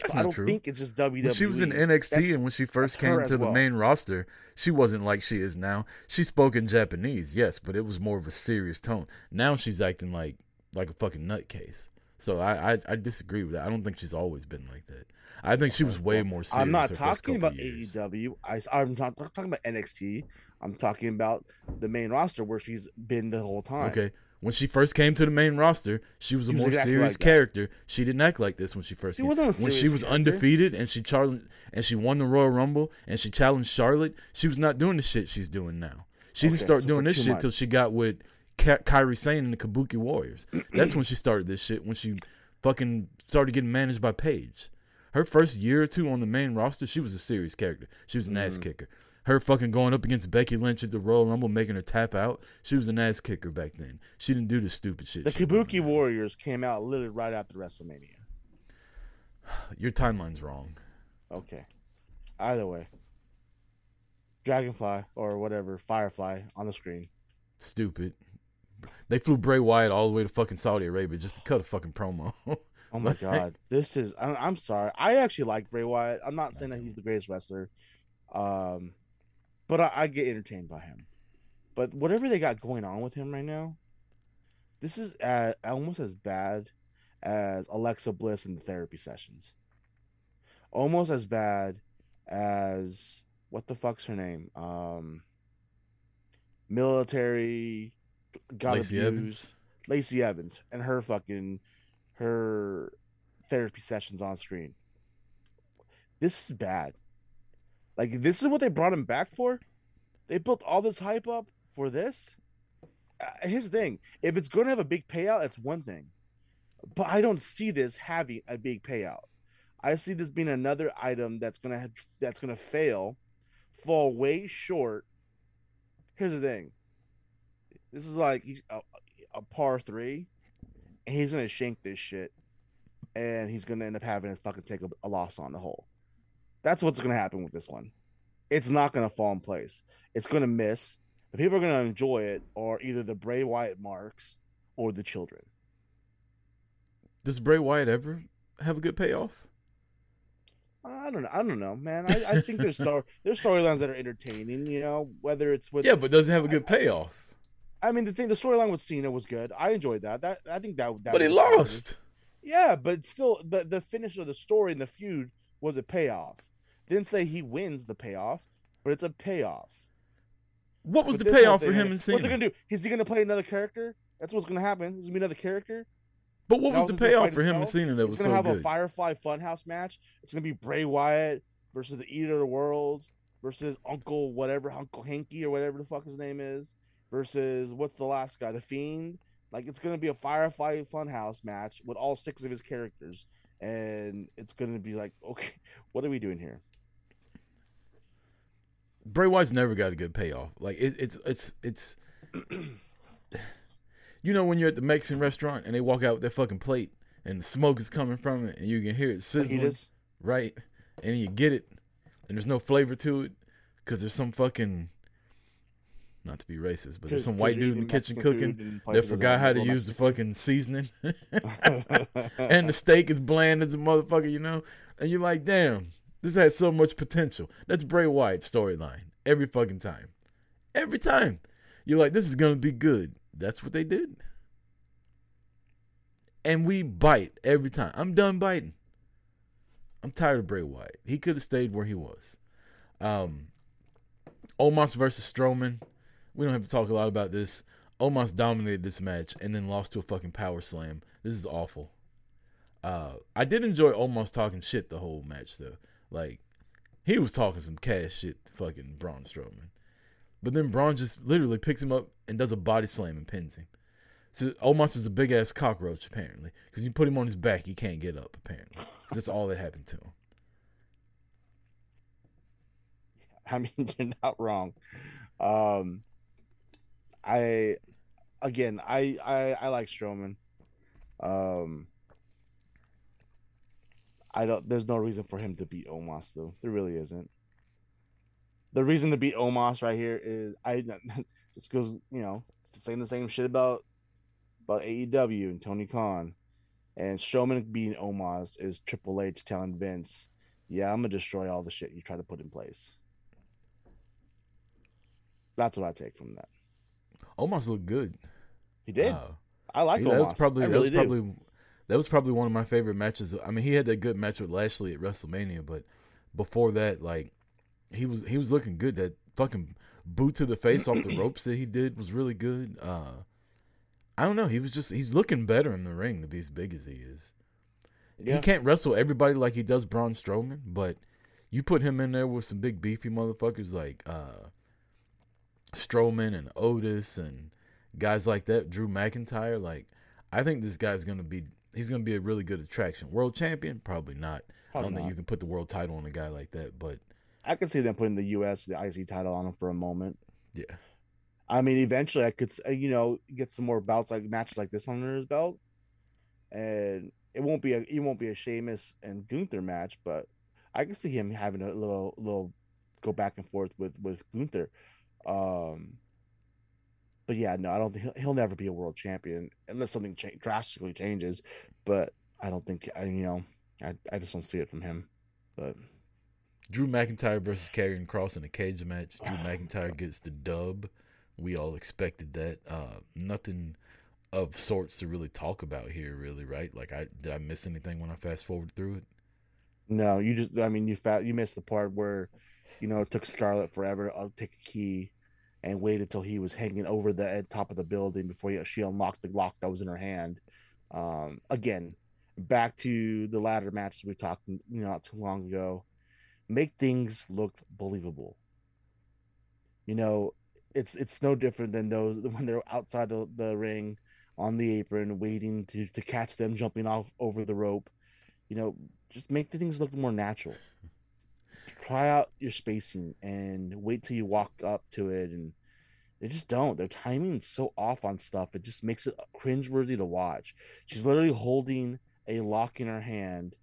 That's So not I don't true. think it's just WWE. When she was in NXT That's- and when she first came to the well. main roster, she wasn't like she is now. She spoke in Japanese, yes, but it was more of a serious tone. Now she's acting like like a fucking nutcase. So I, I I disagree with that. I don't think she's always been like that. I think she was uh, way more serious. I'm not talking about years. AEW. I, I'm not talking about NXT. I'm talking about the main roster where she's been the whole time. Okay. When she first came to the main roster, she was a She was more exactly serious like character. She didn't act like this when she first She came. wasn't a when she was character. undefeated and she challenged and she won the Royal Rumble and she challenged Charlotte, she was not doing the shit she's doing now. She didn't start so doing this shit till she got with Ka- Kairi Sane and the Kabuki Warriors. That's when she started this shit. When she fucking started getting managed by Paige. Her first year or two on the main roster, she was a serious character. She was an ass Mm-hmm. kicker. Her fucking going up against Becky Lynch at the Royal Rumble, making her tap out. She was an ass kicker back then. She didn't do the stupid shit. The Kabuki. Warriors came out literally right after WrestleMania. Your timeline's wrong. Okay. Either way, Dragonfly or whatever, Firefly on the screen. Stupid. They flew Bray Wyatt all the way to fucking Saudi Arabia just to cut a fucking promo. Oh my god, this is. I'm, I'm sorry. I actually like Bray Wyatt. I'm not saying that he's the greatest wrestler, um, but I, I get entertained by him. But whatever they got going on with him right now, this is uh almost as bad as Alexa Bliss in the therapy sessions. Almost as bad as what the fuck's her name? Um, military got Lacey abused. Evans. Lacey Evans and her fucking her therapy sessions on screen. This is bad. Like this is what they brought him back for. They built all this hype up for this. Uh, here's the thing: if it's going to have a big payout, it's one thing. But I don't see this having a big payout. I see this being another item that's gonna have, that's gonna fail, fall way short. Here's the thing: this is like a, uh, a par three, and he's gonna shank this shit, and he's gonna end up having to fucking take a, a loss on the hole. That's what's gonna happen with this one. It's not gonna fall in place. It's gonna miss. The people are gonna enjoy it, or either the Bray Wyatt marks or the children. Does Bray Wyatt ever have a good payoff? I don't know. I don't know, man. I, I think there's story there's storylines that are entertaining. You know, whether it's with Yeah, but does it have a good payoff? I mean, the thing, the storyline with Cena was good. I enjoyed that. That I think that. that But he lost. Yeah, but still, the the finish of the story and the feud was a payoff. Didn't say he wins the payoff, but it's a payoff. What was But the payoff for him and Cena? What's he gonna do? Is he gonna play another character? That's what's gonna happen. He's gonna be another character. But what was the Now he's gonna payoff for him and? Cena that He's was gonna have a Firefly Funhouse match. It's gonna be Bray Wyatt versus the Eater of the World versus Uncle whatever Uncle Hanky or whatever the fuck his name is versus what's the last guy, the Fiend. Like it's gonna be a Firefly Funhouse match with all six of his characters, and it's gonna be like, okay, what are we doing here? Bray Wyatt's never got a good payoff. Like it, it's it's it's. you know when you're at the Mexican restaurant and they walk out with their fucking plate and the smoke is coming from it and you can hear it sizzling, Fajitas? right? And you get it, and there's no flavor to it because there's some fucking. Not to be racist, but there's some white dude in the kitchen cooking that forgot how to use the fucking seasoning, and the steak is bland as a motherfucker, you know. And you're like, damn, this has so much potential. That's Bray Wyatt's storyline every fucking time, every time. You're like, this is gonna be good. That's what they did, and we bite every time. I'm done biting. I'm tired of Bray Wyatt. He could have stayed where he was. Um, Omos versus Strowman. We don't have to talk a lot about this. Omos dominated this match and then lost to a fucking power slam. This is awful. Uh, I did enjoy Omos talking shit the whole match though. Like he was talking some cash shit to fucking Braun Strowman. But then Braun just literally picks him up and does a body slam and pins him. So Omos is a big ass cockroach apparently, because you put him on his back, he can't get up apparently. that's all that happened to him. I mean, you're not wrong. Um, I again, I I, I like Strowman. Um, I don't. There's no reason for him to beat Omos though. There really isn't. The reason to beat Omos right here is I. This goes, you know, saying the same shit about about AEW and Tony Khan, And Strowman being Omos is Triple H telling Vince, "Yeah, I'm gonna destroy all the shit you try to put in place." That's what I take from that. Omos looked good. He did. Uh, I like he- Omos. that was probably I that really was do. probably that was probably one of my favorite matches. I mean, he had that good match with Lashley at WrestleMania, but before that, like he was he was looking good. That fucking boot to the face off the ropes that he did was really good. Uh, I don't know. He was just he's looking better in the ring to be as big as he is. Yeah. He can't wrestle everybody like he does Braun Strowman, but you put him in there with some big beefy motherfuckers like uh, Strowman and Otis and guys like that, Drew McIntyre. Like, I think this guy's gonna be he's gonna be a really good attraction. World champion, probably not. I don't think you can put the world title on a guy like that, but I could see them putting the U.S. the IC title on him for a moment. yeah, I mean, eventually, I could, uh, you know, get some more bouts like matches like this under his belt, and it won't be a it won't be a Sheamus and Gunther match, but I can see him having a little little go back and forth with with Gunther. Um, but yeah, no, I don't think he'll, he'll never be a world champion unless something cha- drastically changes. But I don't think I, you know, I I just don't see it from him. But Drew McIntyre versus Karrion Kross in a cage match. Drew McIntyre gets the dub. We all expected that. Uh, nothing of sorts to really talk about here, really, right? Like, I did I miss anything when I fast forward through it? No, you just I mean you fat you missed the part where, you know, it took Scarlett forever to take a key and waited till he was hanging over the top of the building before he, she unlocked the lock that was in her hand. Um again, back to the ladder matches we talked you know not too long ago. Make things look believable. You know, it's it's no different than those when they're outside the, the ring on the apron waiting to, to catch them jumping off over the rope. You know, just make the things look more natural. Try out your spacing and wait till you walk up to it, and they just don't. Their timing's so off on stuff; it just makes it cringeworthy to watch. She's literally holding a lock in her hand,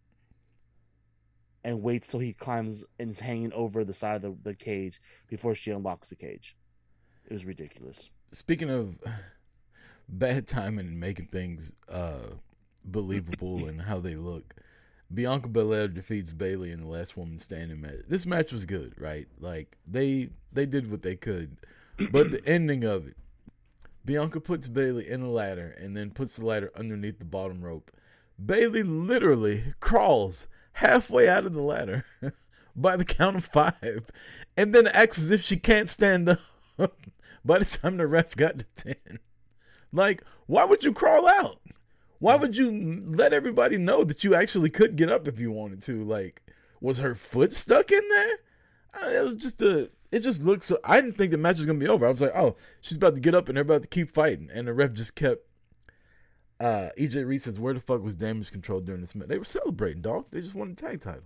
and waits till he climbs and is hanging over the side of the, the cage before she unlocks the cage. It was ridiculous. Speaking of bad timing and making things uh, believable and how they look, Bianca Belair defeats Bayley in the last woman standing match. This match was good, right? Like they they did what they could, but the ending of it, Bianca puts Bayley in a ladder and then puts the ladder underneath the bottom rope. Bayley literally crawls halfway out of the ladder by the count of five, and then acts as if she can't stand up. by the time the ref got to ten, like why would you crawl out? Why would you let everybody know that you actually could get up if you wanted to? Like, was her foot stuck in there? Uh, it was just a. It just looked so. I didn't think the match was gonna be over. I was like, oh, she's about to get up and they're about to keep fighting, and the ref just kept. Uh, EJ Reed says, "Where the fuck was damage control during this match? They were celebrating, dog. They just won the tag titles.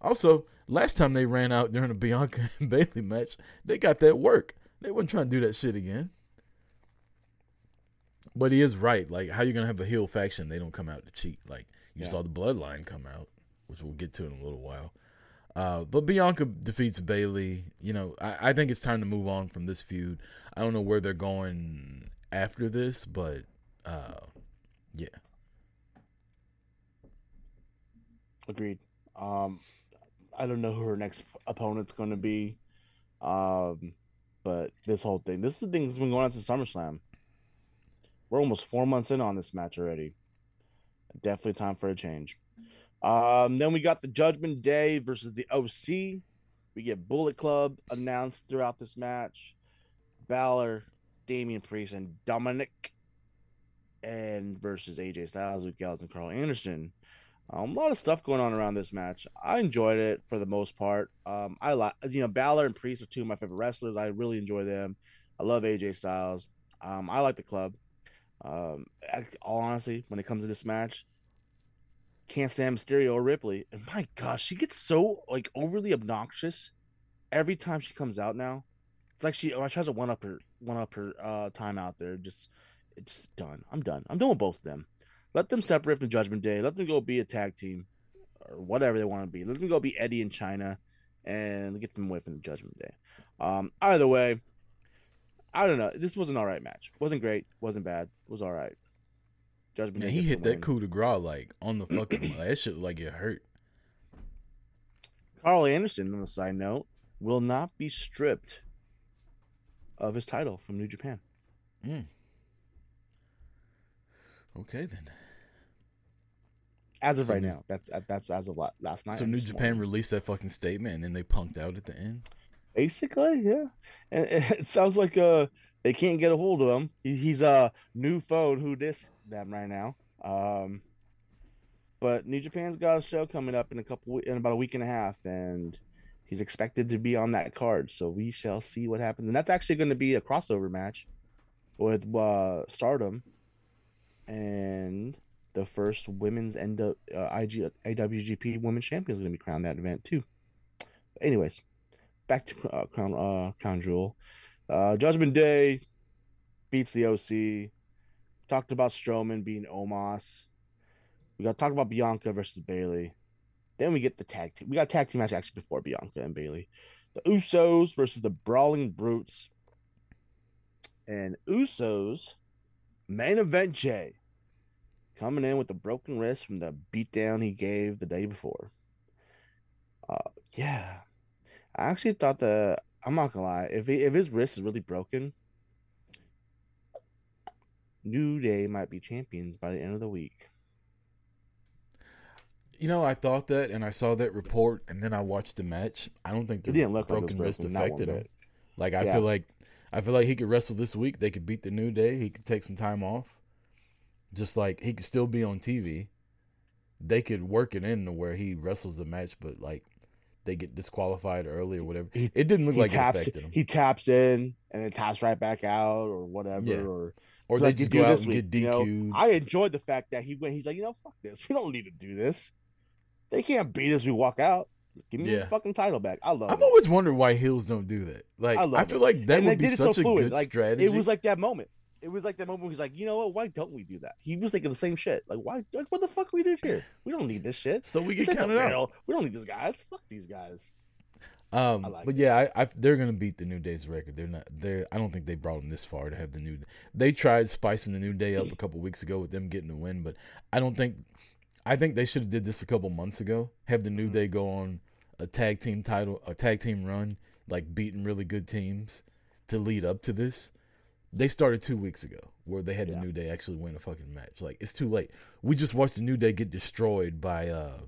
Also, last time they ran out during a Bianca and Bayley match, they got that work. They wasn't trying to do that shit again. But he is right. Like, how you gonna have a heel faction? They don't come out to cheat. Like, you Yeah. saw the Bloodline come out, which we'll get to in a little while. Uh, but Bianca defeats Bayley. You know, I, I think it's time to move on from this feud. I don't know where they're going after this, but uh, yeah. Agreed. Um, I don't know who her next opponent's going to be. Um, but this whole thing, this is the thing that's been going on since SummerSlam. We're almost four months in on this match already. Definitely time for a change. Um, then we got the Judgment Day versus the OC. We get Bullet Club announced throughout this match. Balor, Damian Priest, and Dominic, and versus AJ Styles, Luke Gallows, and Karl Anderson. Um, a lot of stuff going on around this match. I enjoyed it for the most part. Um, I like you know Balor and Priest are two of my favorite wrestlers. I really enjoy them. I love AJ Styles. Um, I like the club. Um, all honestly, when it comes to this match, can't stand Mysterio or Ripley. And my gosh, she gets so like overly obnoxious every time she comes out. Now, it's like she, or she has to one up her one up her uh, time out there. Just it's done. I'm done. I'm done with both of them. Let them separate from Judgment Day. Let them go be a tag team or whatever they want to be. Let them go be Eddie and Chyna and get them away from Judgment Day. Um, either way, I don't know. This was an all right match. wasn't great. wasn't bad. was all right. Judgment Man, he hit that win. coup de grace like on the fucking. that shit like it hurt. Karl Anderson, on a side note, will not be stripped of his title from New Japan. Mm. Okay then. As of So right New- now, that's that's as of la- last night. So New Japan morning. released that fucking statement, and then they punked out at the end. Basically, yeah. And it sounds like uh they can't get a hold of him. He's a new phone who dis them right now. Um, but New Japan's got a show coming up in a couple in about a week and a half, and he's expected to be on that card. So we shall see what happens. And that's actually going to be a crossover match with uh, Stardom and the first women's end uh, IG AWGP Women's Champion is going to be crowned that event too. anyways, back to uh, Crown uh, Crown Jewel. Uh, Judgment Day beats the OC. Talked about Strowman being Omos. We got to talk about Bianca versus Bayley. Then we get the tag team. We got tag team match actually before Bianca and Bayley. The Usos versus the Brawling Brutes. And Usos main event Jay coming in with a broken wrist from the beatdown he gave the day before. Uh, yeah, I actually thought that I'm not gonna lie. If he, if his wrist is really broken, New Day might be champions by the end of the week. You know, I thought that, and I saw that report, and then I watched the match. I don't think the It didn't look like broken wrist broken, affected bit. Like I Yeah. feel like, I feel like he could wrestle this week. They could beat the New Day. He could take some time off. Just like he could still be on TV. They could work it in to where he wrestles the match, but like they get disqualified early or whatever. He- it didn't look like it taps affected him. he taps in and then taps right back out or whatever Yeah. or or they like you just do go out this and week, get you know? I enjoyed the fact that he went. He's like, you know, fuck this. We don't need to do this. They can't beat us. We walk out. Give me Yeah. the fucking title back. I love I've it. always wondered why heels don't do that. Like I I, feel it. like that and would be it so such a fluid. good like strategy. it was like that moment. It was like that moment. Where he's like, you know what? Why don't we do that? He was thinking the same shit. Like, why? Like, what the fuck we did here? We don't need this shit. so we get counted out. We don't need these guys. Fuck these guys. Um, like but it. yeah, I, I, they're gonna beat the New Day's record. They're not. They're. I don't think they brought them this far to have the new. They tried spicing the New Day up a couple weeks ago with them getting the win, but I don't think. I think they should have did this a couple months ago. Have the New Mm-hmm. Day go on a tag team title, a tag team run, like beating really good teams to lead up to this. They started two weeks ago where they had Yeah. the New Day actually win a fucking match. Like it's too late. We just watched the New Day get destroyed by uh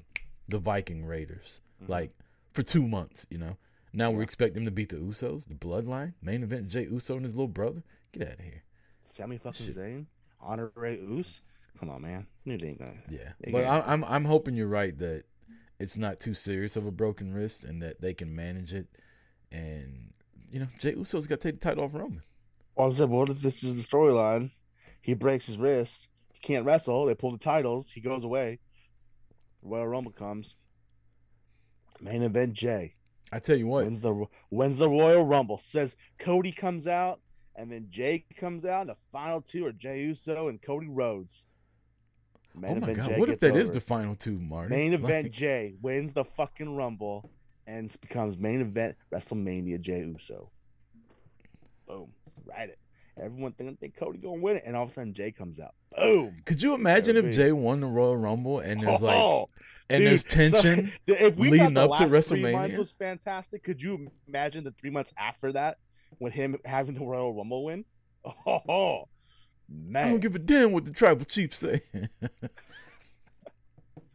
the Viking Raiders. Mm-hmm. Like for two months, you know. Now we expect them to beat the Usos, the Bloodline, main event Jay Uso and his little brother. Get out of here. Sammy fucking Shit. Zayn, Honorary Uce. Come on, man. New Day gonna. Yeah, but got- I, I'm I'm hoping you're right that it's not too serious of a broken wrist and that they can manage it. And you know, Jay Uso's got to take the title off Roman. Well, I said, what if this is the storyline? He breaks his wrist. He can't wrestle. They pull the titles. He goes away. Royal Rumble comes. Main event Jay. I tell you what, When's the when's the Royal Rumble? Says Cody comes out, and then Jay comes out. And the final two are Jay Uso and Cody Rhodes. Main oh my god, Jay what if that is over. the final two, Marty? main event Like, Jay wins the fucking Rumble and becomes main event WrestleMania Jay Uso. Boom, write it. Everyone thinking think Cody gonna win it, and all of a sudden Jay comes out. Boom. could you imagine if That'd be- Jay won the Royal Rumble and there's like Oh, and dude, there's so- tension? if we leading up to last three months WrestleMania? was fantastic, could you imagine the three months after that with him having the Royal Rumble win? Oh, man! I don't give a damn what the tribal chief say.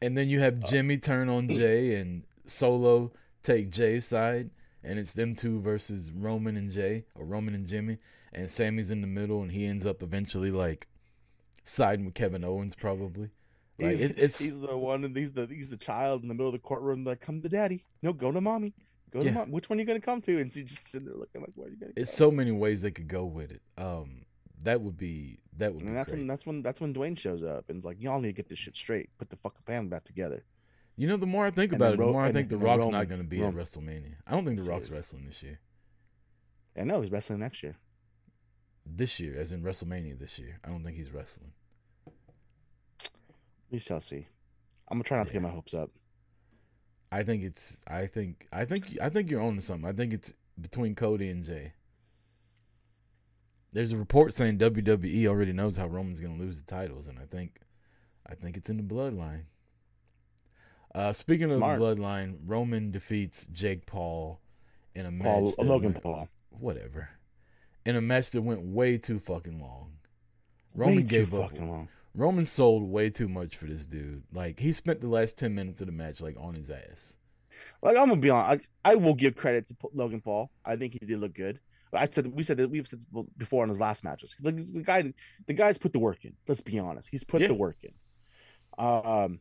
and then you have uh, Jimmy turn on Jay and Solo take Jay's side, and it's them two versus Roman and Jay, or Roman and Jimmy, and Sammy's in the middle, and he ends up eventually like siding with Kevin Owens probably. Like he's, it, it's he's the one, and he's the he's the child in the middle of the courtroom. Like, come to daddy. No, go to mommy. Go to mom. Which one are you gonna come to? And she's just sitting there looking like, where are you gonna go? it's so many ways they could go with it. Um, that would be that would and be that's great. when that's when that's when Dwayne shows up and it's like, y'all need to get this shit straight. Put the fucking band back together. You know, the more I think about it, the Ro- more I think The Rock's Roman- not going to be Roman. at WrestleMania. I don't think The Rock's wrestling this year. And no, he's wrestling next year. This year, as in WrestleMania this year. I don't think he's wrestling. We shall see. I'm gonna try not to get my hopes up. I think it's. I think. I think. I think you're on to something. I think it's between Cody and Jay. there's a report saying WWE already knows how Roman's going to lose the titles, and I think, I think it's in the bloodline. Uh, speaking Smart. of the bloodline, Roman defeats Jake Paul in a match. Paul that Logan went- Paul. whatever, in a match that went way too fucking long. Way Roman too gave up. fucking long. Roman sold way too much for this dude. Like he spent the last ten minutes of the match like on his ass. Like I'm gonna be honest, I, I will give credit to Logan Paul. I think he did look good. I said we said that we've said before in his last matches. Like the guy, the guy's put the work in. Let's be honest, he's put Yeah. the work in. Um,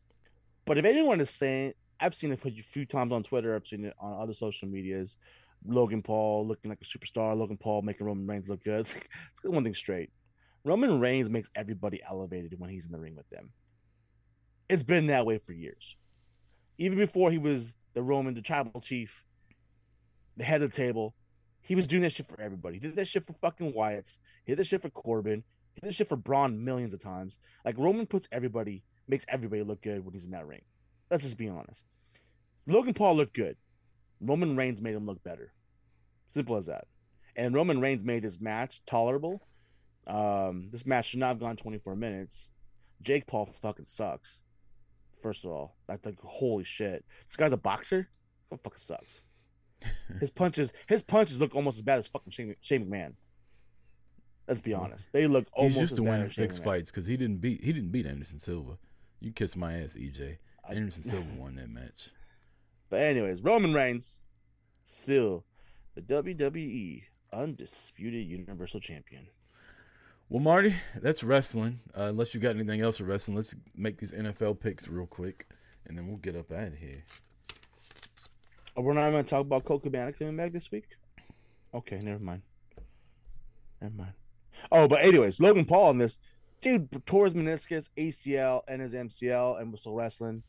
but if anyone is saying, I've seen it a few times on Twitter. I've seen it on other social medias. Logan Paul looking like a superstar. Logan Paul making Roman Reigns look good. Let's get one thing straight. Roman Reigns makes everybody elevated when he's in the ring with them. It's been that way for years. Even before he was the Roman, the tribal chief, the head of the table, he was doing that shit for everybody. He did that shit for fucking Wyatt's. He did that shit for Corbin. He did that shit for Braun millions of times. Like Roman puts everybody, makes everybody look good when he's in that ring. Let's just be honest. Logan Paul looked good. Roman Reigns made him look better. Simple as that. And Roman Reigns made this match tolerable. Um, this match should not have gone 24 minutes. Jake Paul fucking sucks. First of all, I think holy shit, this guy's a boxer. That fucking sucks. his punches, his punches look almost as bad as fucking Shane, Shane McMahon. Let's be honest, they look He's almost used as to bad winning as Shane fixed McMahon. fights because he didn't beat he didn't beat Anderson Silva. You kiss my ass, EJ. Anderson Silva won that match. But anyways, Roman Reigns still the WWE undisputed Universal Champion. Well, Marty, that's wrestling. Uh, unless you got anything else for wrestling, let's make these NFL picks real quick, and then we'll get up out of here. Oh, we're not going to talk about Colt Cabana coming back this week. Okay, never mind. Never mind. Oh, but anyways, Logan Paul in this dude tore his meniscus, ACL, and his MCL, and was still wrestling.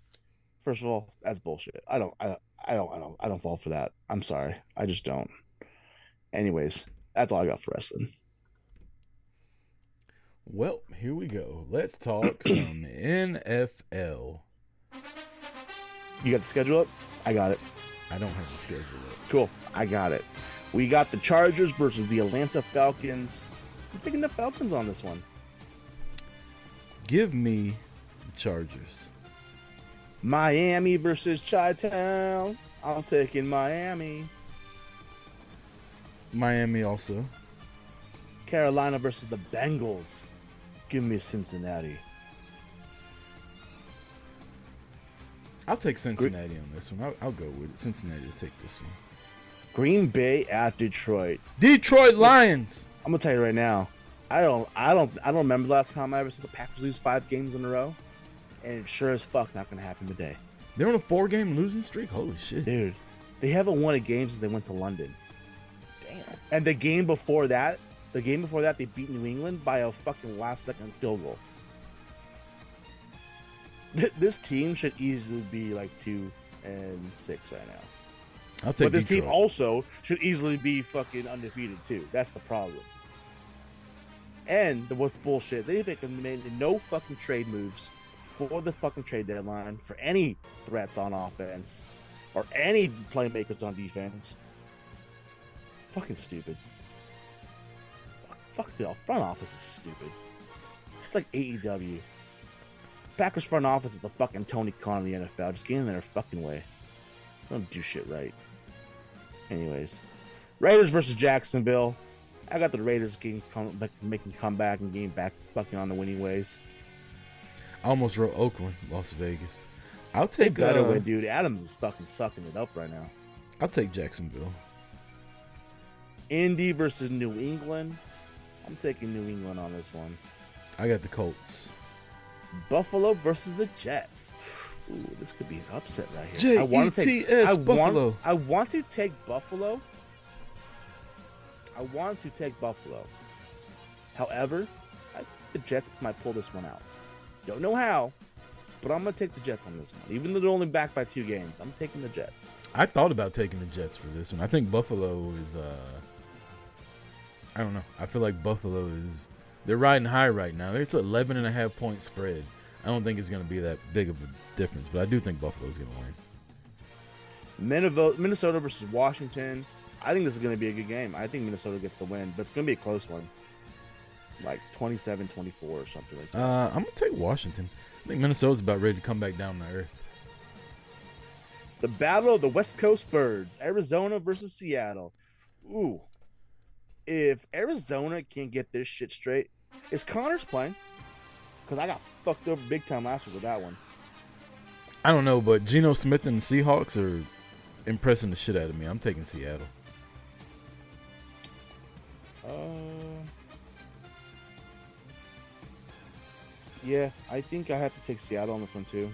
First of all, that's bullshit. I don't, I don't, I don't, I don't, I don't fall for that. I'm sorry, I just don't. Anyways, that's all I got for wrestling. Well, here we go. Let's talk some NFL. You got the schedule up? I got it. I don't have the schedule up. Cool. I got it. We got the Chargers versus the Atlanta Falcons. I'm picking the Falcons on this one. Give me the Chargers. Miami versus Chi Town. I'm taking Miami. Miami also. Carolina versus the Bengals. Give me Cincinnati. I'll take Cincinnati on this one. I'll, I'll go with it. Cincinnati will take this one. Green Bay at Detroit. Detroit Lions. I'm gonna tell you right now. I don't. I don't. I don't remember the last time I ever saw the Packers lose five games in a row, and it sure as fuck not gonna happen today, They're on a four-game losing streak. Holy shit! dude. They haven't won a game since they went to London. Damn. And the game before that, the game before that, they beat New England by a fucking last second field goal. This team should easily be like two and six right now. I'll take But this Detroit. team also should easily be fucking undefeated too. That's the problem. And the what's bullshit is they fucking made no fucking trade moves for the fucking trade deadline for any threats on offense or any playmakers on defense. Fucking stupid. Fuck the front office is stupid. It's like AEW. Packers front office is the fucking Tony Khan of the NFL. Just get in their fucking way. Don't do shit right. Anyways, Raiders versus Jacksonville. I got the Raiders getting come, making comeback and getting back fucking on the winning ways. I almost wrote Oakland, Las Vegas. I'll take better uh, win, dude. Adams is fucking sucking it up right now. I'll take Jacksonville. Indy versus New England. I'm taking New England on this one. I got the Colts. Buffalo versus the Jets. Ooh, this could be an upset right here. I want to take J-E-T-S, I Buffalo. Want, I want to take Buffalo. I want to take Buffalo. However, I think the Jets might pull this one out. Don't know how, but I'm gonna take the Jets on this one. Even though they're only back by two games, I'm taking the Jets. I thought about taking the Jets for this one. I think Buffalo is. uh I don't know. I feel like Buffalo is. They're riding high right now. It's an 11 and a half point spread. I don't think it's going to be that big of a difference, but I do think Buffalo's going to win. Minnesota versus Washington. I think this is going to be a good game. I think Minnesota gets the win, but it's going to be a close one. like 27 24 or something like that. Uh, I'm gonna take Washington. I think Minnesota's about ready to come back down to earth. The Battle of the West Coast Birds, Arizona versus Seattle. Ooh. If Arizona can't get this shit straight, is Conner's playing? Because I got fucked up big time last week with that one. I don't know, but Geno Smith and the Seahawks are impressing the shit out of me. I'm taking Seattle. Uh, yeah, I think I have to take Seattle on this one too.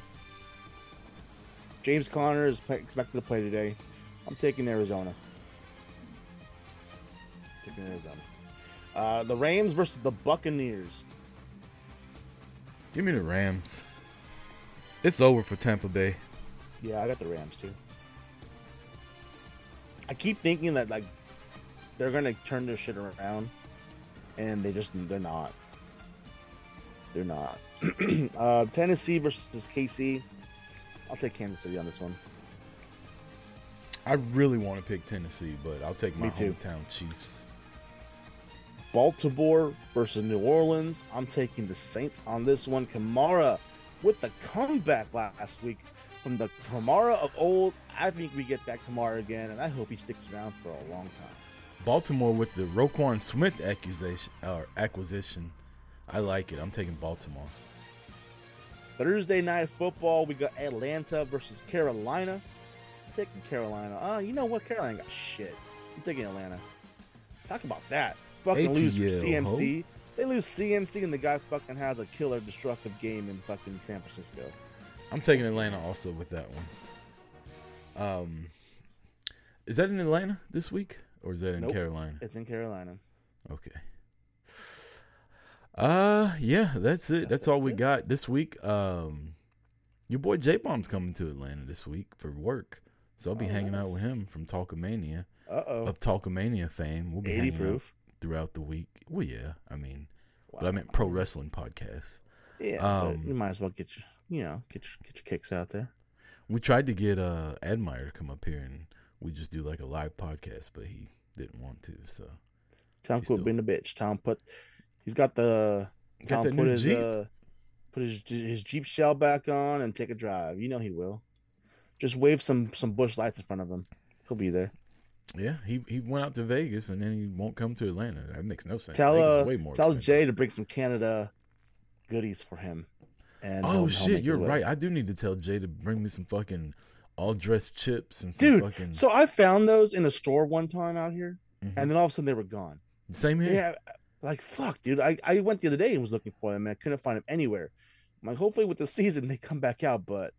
James Conner is expected to play today. I'm taking Arizona. Taking Arizona. Uh, the Rams versus the Buccaneers. Give me the Rams. It's over for Tampa Bay. Yeah, I got the Rams too. I keep thinking that like they're gonna turn their shit around, and they just they're not. They're not. uh, Tennessee versus KC. I'll take Kansas City on this one. I really want to pick Tennessee, but I'll take my Me too. hometown Chiefs. Baltimore versus New Orleans. I'm taking the Saints on this one. Kamara with the comeback last week from the Kamara of old. I think we get that Kamara again, and I hope he sticks around for a long time. Baltimore with the Roquan Smith accusation or acquisition. I like it. I'm taking Baltimore. Thursday night football, we got Atlanta versus Carolina. I'm taking Carolina. Uh, you know what? Carolina got shit. I'm taking Atlanta. Talk about that. Fucking lose ATL, CMC. They lose CMC and the guy fucking has a killer destructive game in fucking San Francisco. I'm taking Atlanta also with that one. Um, is that in Atlanta this week or is that in Nope. Carolina? It's in Carolina. Okay. Uh, yeah, that's it. That's all we it. got this week. Um, your boy J Bomb's coming to Atlanta this week for work, so I'll be Oh, hanging out with him from Talkomania Uh oh. of Talkomania fame. We'll be 80 hanging proof. out throughout the week. Well, yeah, I mean, but I meant pro wrestling podcast. Yeah, um, you might as well get your, you know, get your get your kicks out there. We tried to get uh Admire to come up here and we just do like a live podcast, but he didn't want to. So Tom quit still- being a bitch. Tom put, he's got the got Tom put new his Jeep. uh, put his his Jeep shell back on and take a drive. You know he will. Just wave some some bush lights in front of him. He'll be there. yeah, he he went out to Vegas and then he won't come to Atlanta. That makes no sense. Tell uh, way more tell expensive. Jay to bring some Canada goodies for him. And Oh shit, you're right. I do need to tell Jay to bring me some fucking all dressed chips and dude. fucking So I found those in a store one time out here, Mhm. and then all of a sudden they were gone. same here. Yeah, like fuck, dude. I, I went the other day and was looking for them, and I couldn't find them anywhere. I'm like, hopefully with the season they come back out, but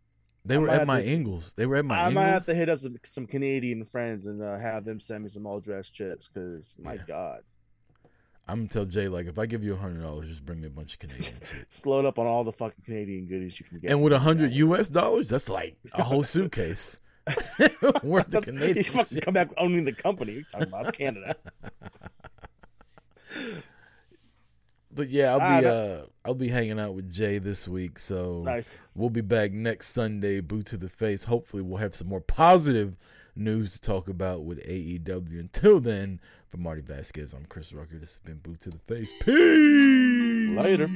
They I were at my to- Ingles. They were at my I Ingles. might have to hit up some, some Canadian friends and uh, have them send me some all dressed chips because my Yeah. god, I'm gonna tell Jay like if I give you a hundred dollars, just bring me a bunch of Canadian shit. slow up on all the fucking Canadian goodies you can get. And with a hundred US dollars, that's like a whole suitcase worth of Canadian. you fucking shit. come back owning the company. You're talking about Canada. But yeah, I'll Ah, be that- uh I'll be hanging out with Jay this week, so nice. we'll be back next Sunday, boot to the face. Hopefully we'll have some more positive news to talk about with AEW. Until then, for Marty Vasquez, I'm Chris Rucker. This has been Boot to the Face. Peace. Later.